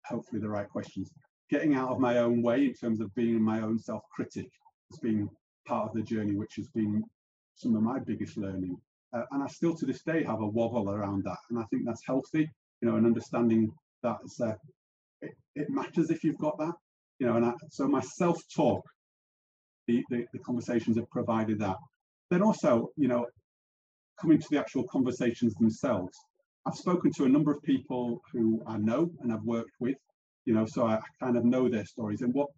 A: hopefully the right questions, getting out of my own way in terms of being my own self-critic has been part of the journey, which has been some of my biggest learning. Uh, and I still to this day have a wobble around that. And I think that's healthy, you know, and understanding that uh, it, it, matters if you've got that, you know, and I, so my self-talk, the, the, the conversations have provided that. Then also, you know, coming to the actual conversations themselves, I've spoken to a number of people who I know and I've worked with you know, so I, kind of know their stories. And what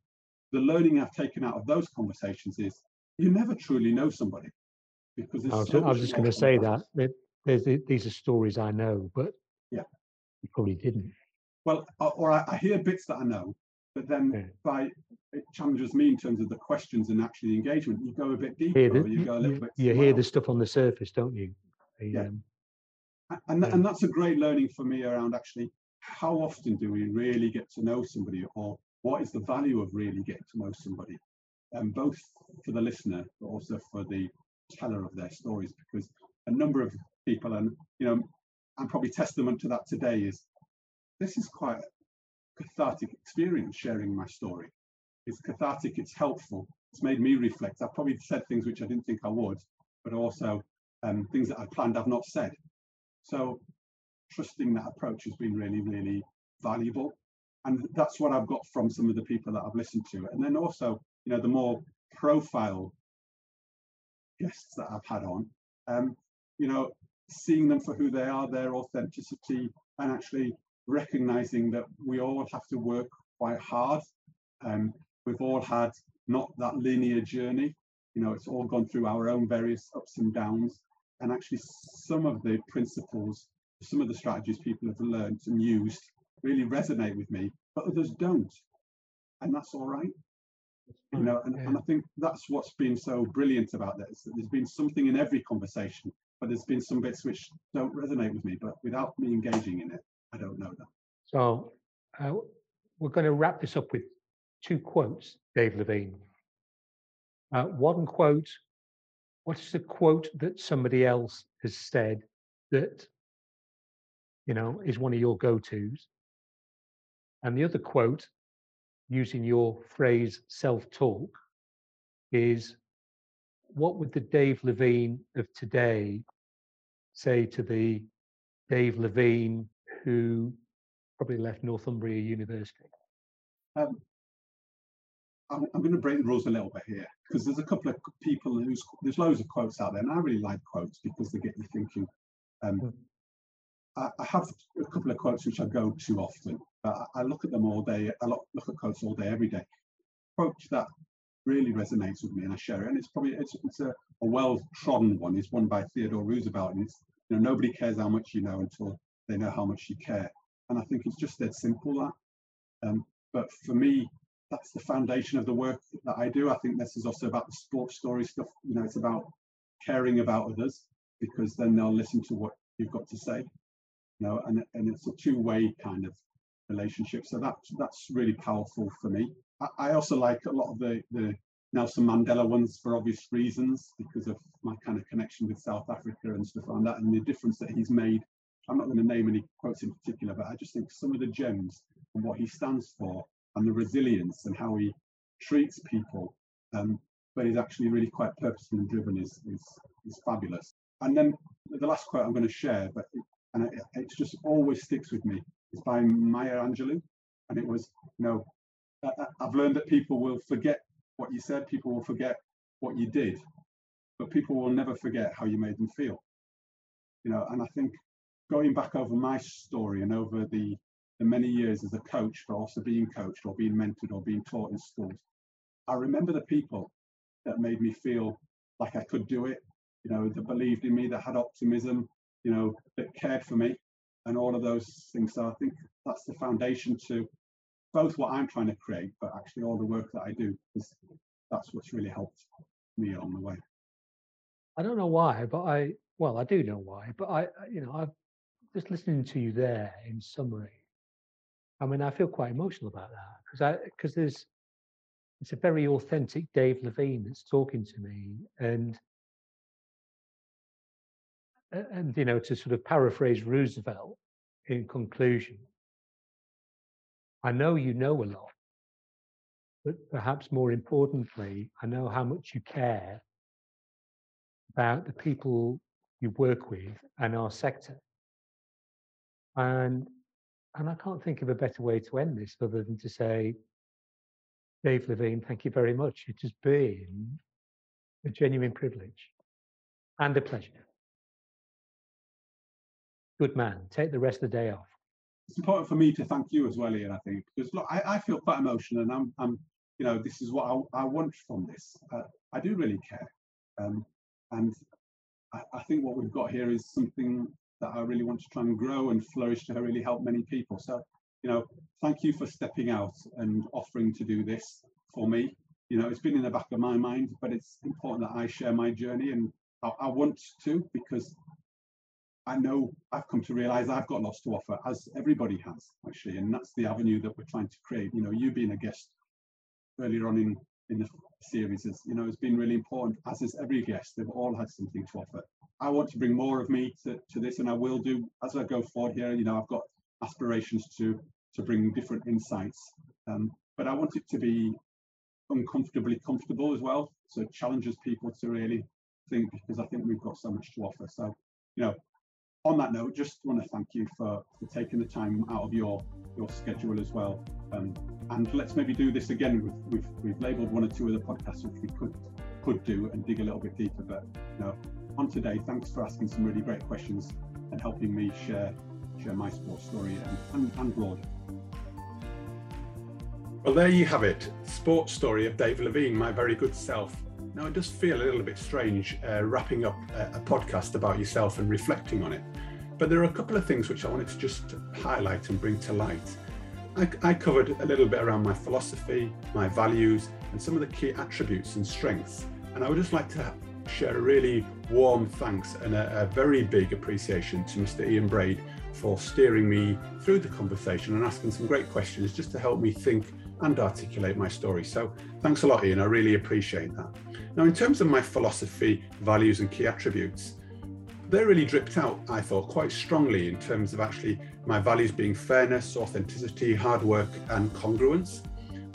A: the learning I've taken out of those conversations is you never truly know somebody because
B: I was, so I was just going to say that, that there's, these are stories I know, but
A: yeah,
B: you probably didn't.
A: Well, or I, I hear bits that I know, but then yeah. by it challenges me in terms of the questions and actually the engagement. You go a bit deeper,
B: the,
A: you go a little you,
B: bit. You hear the stuff on the surface, don't you?
A: The, yeah. Um, and, yeah. and that's a great learning for me around actually how often do we really get to know somebody or what is the value of really getting to know somebody and um, both for the listener but also for the teller of their stories because a number of people and you know and probably testament to that today is this is quite cathartic experience sharing my story it's cathartic it's helpful it's made me reflect i've probably said things which i didn't think i would but also um, things that i planned i've not said so trusting that approach has been really, really valuable. And that's what I've got from some of the people that I've listened to. And then also, you know, the more profile guests that I've had on, um, you know, seeing them for who they are, their authenticity, and actually recognizing that we all have to work quite hard. Um, we've all had not that linear journey. You know, it's all gone through our own various ups and downs. And actually, some of the principles some of the strategies people have learned and used really resonate with me, but others don't. And that's all right. You know, and, and I think that's what's been so brilliant about this. That there's been something in every conversation, but there's been some bits which don't resonate with me. But without me engaging in it, I don't know that.
B: So uh, we're going to wrap this up with two quotes, Dave Levine. Uh, one quote, what's the quote that somebody else has said that you know, is one of your go-tos. And the other quote, using your phrase self-talk, is what would the Dave Levine of today say to the Dave Levine who probably left Northumbria University? Um,
A: I'm, I'm, going to break the rules a little bit here because there's a couple of people who's there's loads of quotes out there, and I really like quotes because they get you thinking Um, mm. I, I, have a couple of quotes which I go to often. I, I look at them all day. I look, look at quotes all day, every day. Quote that really resonates with me, and I share it. And it's probably it's, it's a, a well-trodden one. It's one by Theodore Roosevelt, and it's you know nobody cares how much you know until they know how much you care. And I think it's just that simple that. Um, but for me, that's the foundation of the work that I do. I think this is also about the sports story stuff. You know, it's about caring about others because then they'll listen to what you've got to say. You know, and and it's a two-way kind of relationship. So that that's really powerful for me. I, I also like a lot of the the Nelson Mandela ones for obvious reasons because of my kind of connection with South Africa and stuff like that, and the difference that he's made. I'm not going to name any quotes in particular, but I just think some of the gems and what he stands for and the resilience and how he treats people, um, but he's actually really quite purposeful and driven is, is, is fabulous. And then the last quote I'm going to share, but it, and it, it just always sticks with me, is by Maya Angelou. And it was, you know, I've learned that people will forget what you said, people will forget what you did, but people will never forget how you made them feel. You know, and I think going back over my story and over the the many years as a coach, but also being coached or being mentored or being taught in schools, I remember the people that made me feel like I could do it, you know, that believed in me, that had optimism, you know, that cared for me and all of those things. So I think that's the foundation to both what I'm trying to create, but actually all the work that I do, because that's what's really helped me on the way.
B: I don't know why, but I, well, I do know why, but I, you know, I've just listening to you there in summary, I mean, I feel quite emotional about that because I because there's it's a very authentic Dave Levine that's talking to me, and and you know to sort of paraphrase Roosevelt in conclusion, I know you know a lot, but perhaps more importantly, I know how much you care about the people you work with and our sector. And and I can't think of a better way to end this other than to say, Dave Levine, thank you very much. It has been a genuine privilege and a pleasure. Good man. Take the rest of the day off.
A: It's important for me to thank you as well, Ian, I think, because look, I, I feel quite emotional and I'm, I'm, you know, this is what I, I want from this. Uh, I do really care. Um, and I, I think what we've got here is something that I really want to try and grow and flourish to really help many people. So, you know, thank you for stepping out and offering to do this for me. You know, it's been in the back of my mind, but it's important that I share my journey and I, I want to because I know I've come to realize I've got lots to offer, as everybody has actually, and that's the avenue that we're trying to create. You know, you being a guest earlier on in in the series is, you know, has been really important, as is every guest. They've all had something to offer. I want to bring more of me to, to this, and I will do as I go forward here. You know, I've got aspirations to to bring different insights, um, but I want it to be uncomfortably comfortable as well. So it challenges people to really think because I think we've got so much to offer. So, you know, on that note, just want to thank you for, for taking the time out of your your schedule as well. Um, and let's maybe do this again. We've, we've, we've labelled one or two other podcasts which we could could do and dig a little bit deeper. But you know, on today. Thanks for asking some really great questions and helping me share share my sports story and, and, and. Well, there you have it. Sports story of Dave Levine, my very good self. Now, it does feel a little bit strange uh, wrapping up a, a podcast about yourself and reflecting on it. But there are a couple of things which I wanted to just highlight and bring to light. I, I, covered a little bit around my philosophy, my values, and some of the key attributes and strengths. And I would just like to share a really warm thanks and a, a, very big appreciation to Mr. Ian Braid for steering me through the conversation and asking some great questions just to help me think and articulate my story. So thanks a lot, Ian. I really appreciate that. Now, in terms of my philosophy, values, and key attributes, they really dripped out, I thought, quite strongly in terms of actually my values being fairness, authenticity, hard work, and congruence.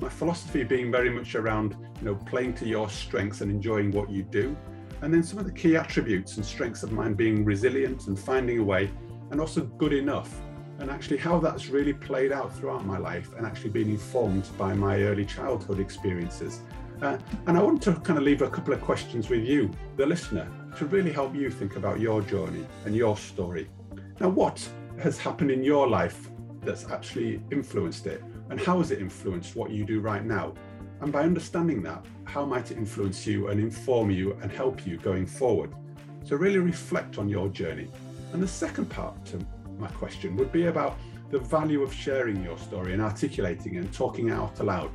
A: My philosophy being very much around, you know, playing to your strengths and enjoying what you do, and then some of the key attributes and strengths of mine being resilient and finding a way, and also good enough. And actually, how that's really played out throughout my life and actually been informed by my early childhood experiences. Uh, and I want to kind of leave a couple of questions with you, the listener. to really help you think about your journey and your story. Now, what has happened in your life that's actually influenced it? And how has it influenced what you do right now? And by understanding that, how might it influence you and inform you and help you going forward? So, really reflect on your journey. And the second part to my question would be about the value of sharing your story and articulating and talking out aloud.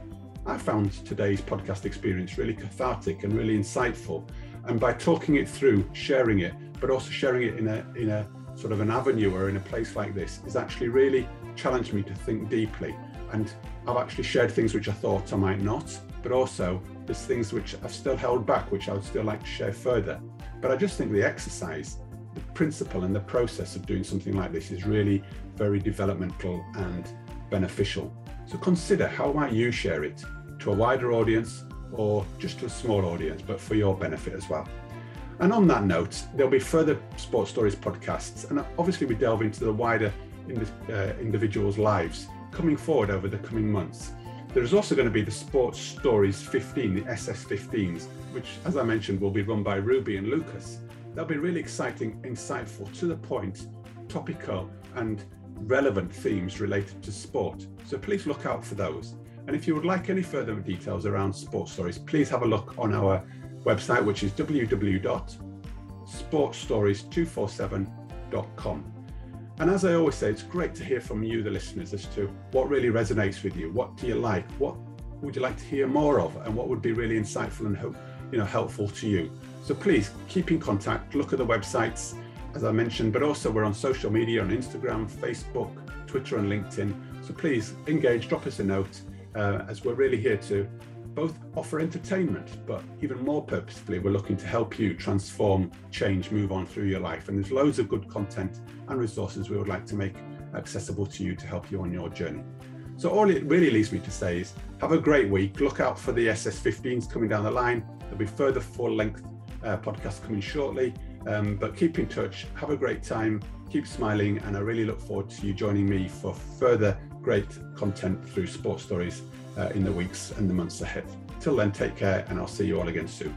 A: I found today's podcast experience really cathartic and really insightful. And by talking it through, sharing it, but also sharing it in a in a sort of an avenue or in a place like this, has actually really challenged me to think deeply. And I've actually shared things which I thought I might not, but also there's things which I've still held back, which I would still like to share further. But I just think the exercise the principle and the process of doing something like this is really very developmental and beneficial. So consider how might you share it to a wider audience or just to a small audience, but for your benefit as well. And on that note, there'll be further Sports Stories podcasts, and obviously we delve into the wider uh, individuals' lives coming forward over the coming months. There's also going to be the Sports Stories 15, the SS15s, which, as I mentioned, will be run by Ruby and Lucas. They'll be really exciting, insightful, to the point, topical, and relevant themes related to sport. So please look out for those. And if you would like any further details around sports stories, please have a look on our website, which is www.sportstories247.com. And as I always say, it's great to hear from you, the listeners, as to what really resonates with you. What do you like? What would you like to hear more of? And what would be really insightful and hope, you know, helpful to you? So please keep in contact, look at the websites, as I mentioned, but also we're on social media on Instagram, Facebook, Twitter, and LinkedIn. So please engage, drop us a note, uh, as we're really here to both offer entertainment, but even more purposefully, we're looking to help you transform, change, move on through your life. And there's loads of good content and resources we would like to make accessible to you to help you on your journey. So all it really leaves me to say is have a great week. Look out for the SS15s coming down the line. There'll be further full length uh, podcast coming shortly. Um, but keep in touch, have a great time, keep smiling, and I really look forward to you joining me for further great content through sports stories Uh, in the weeks and the months ahead. Till then, take care, and I'll see you all again soon.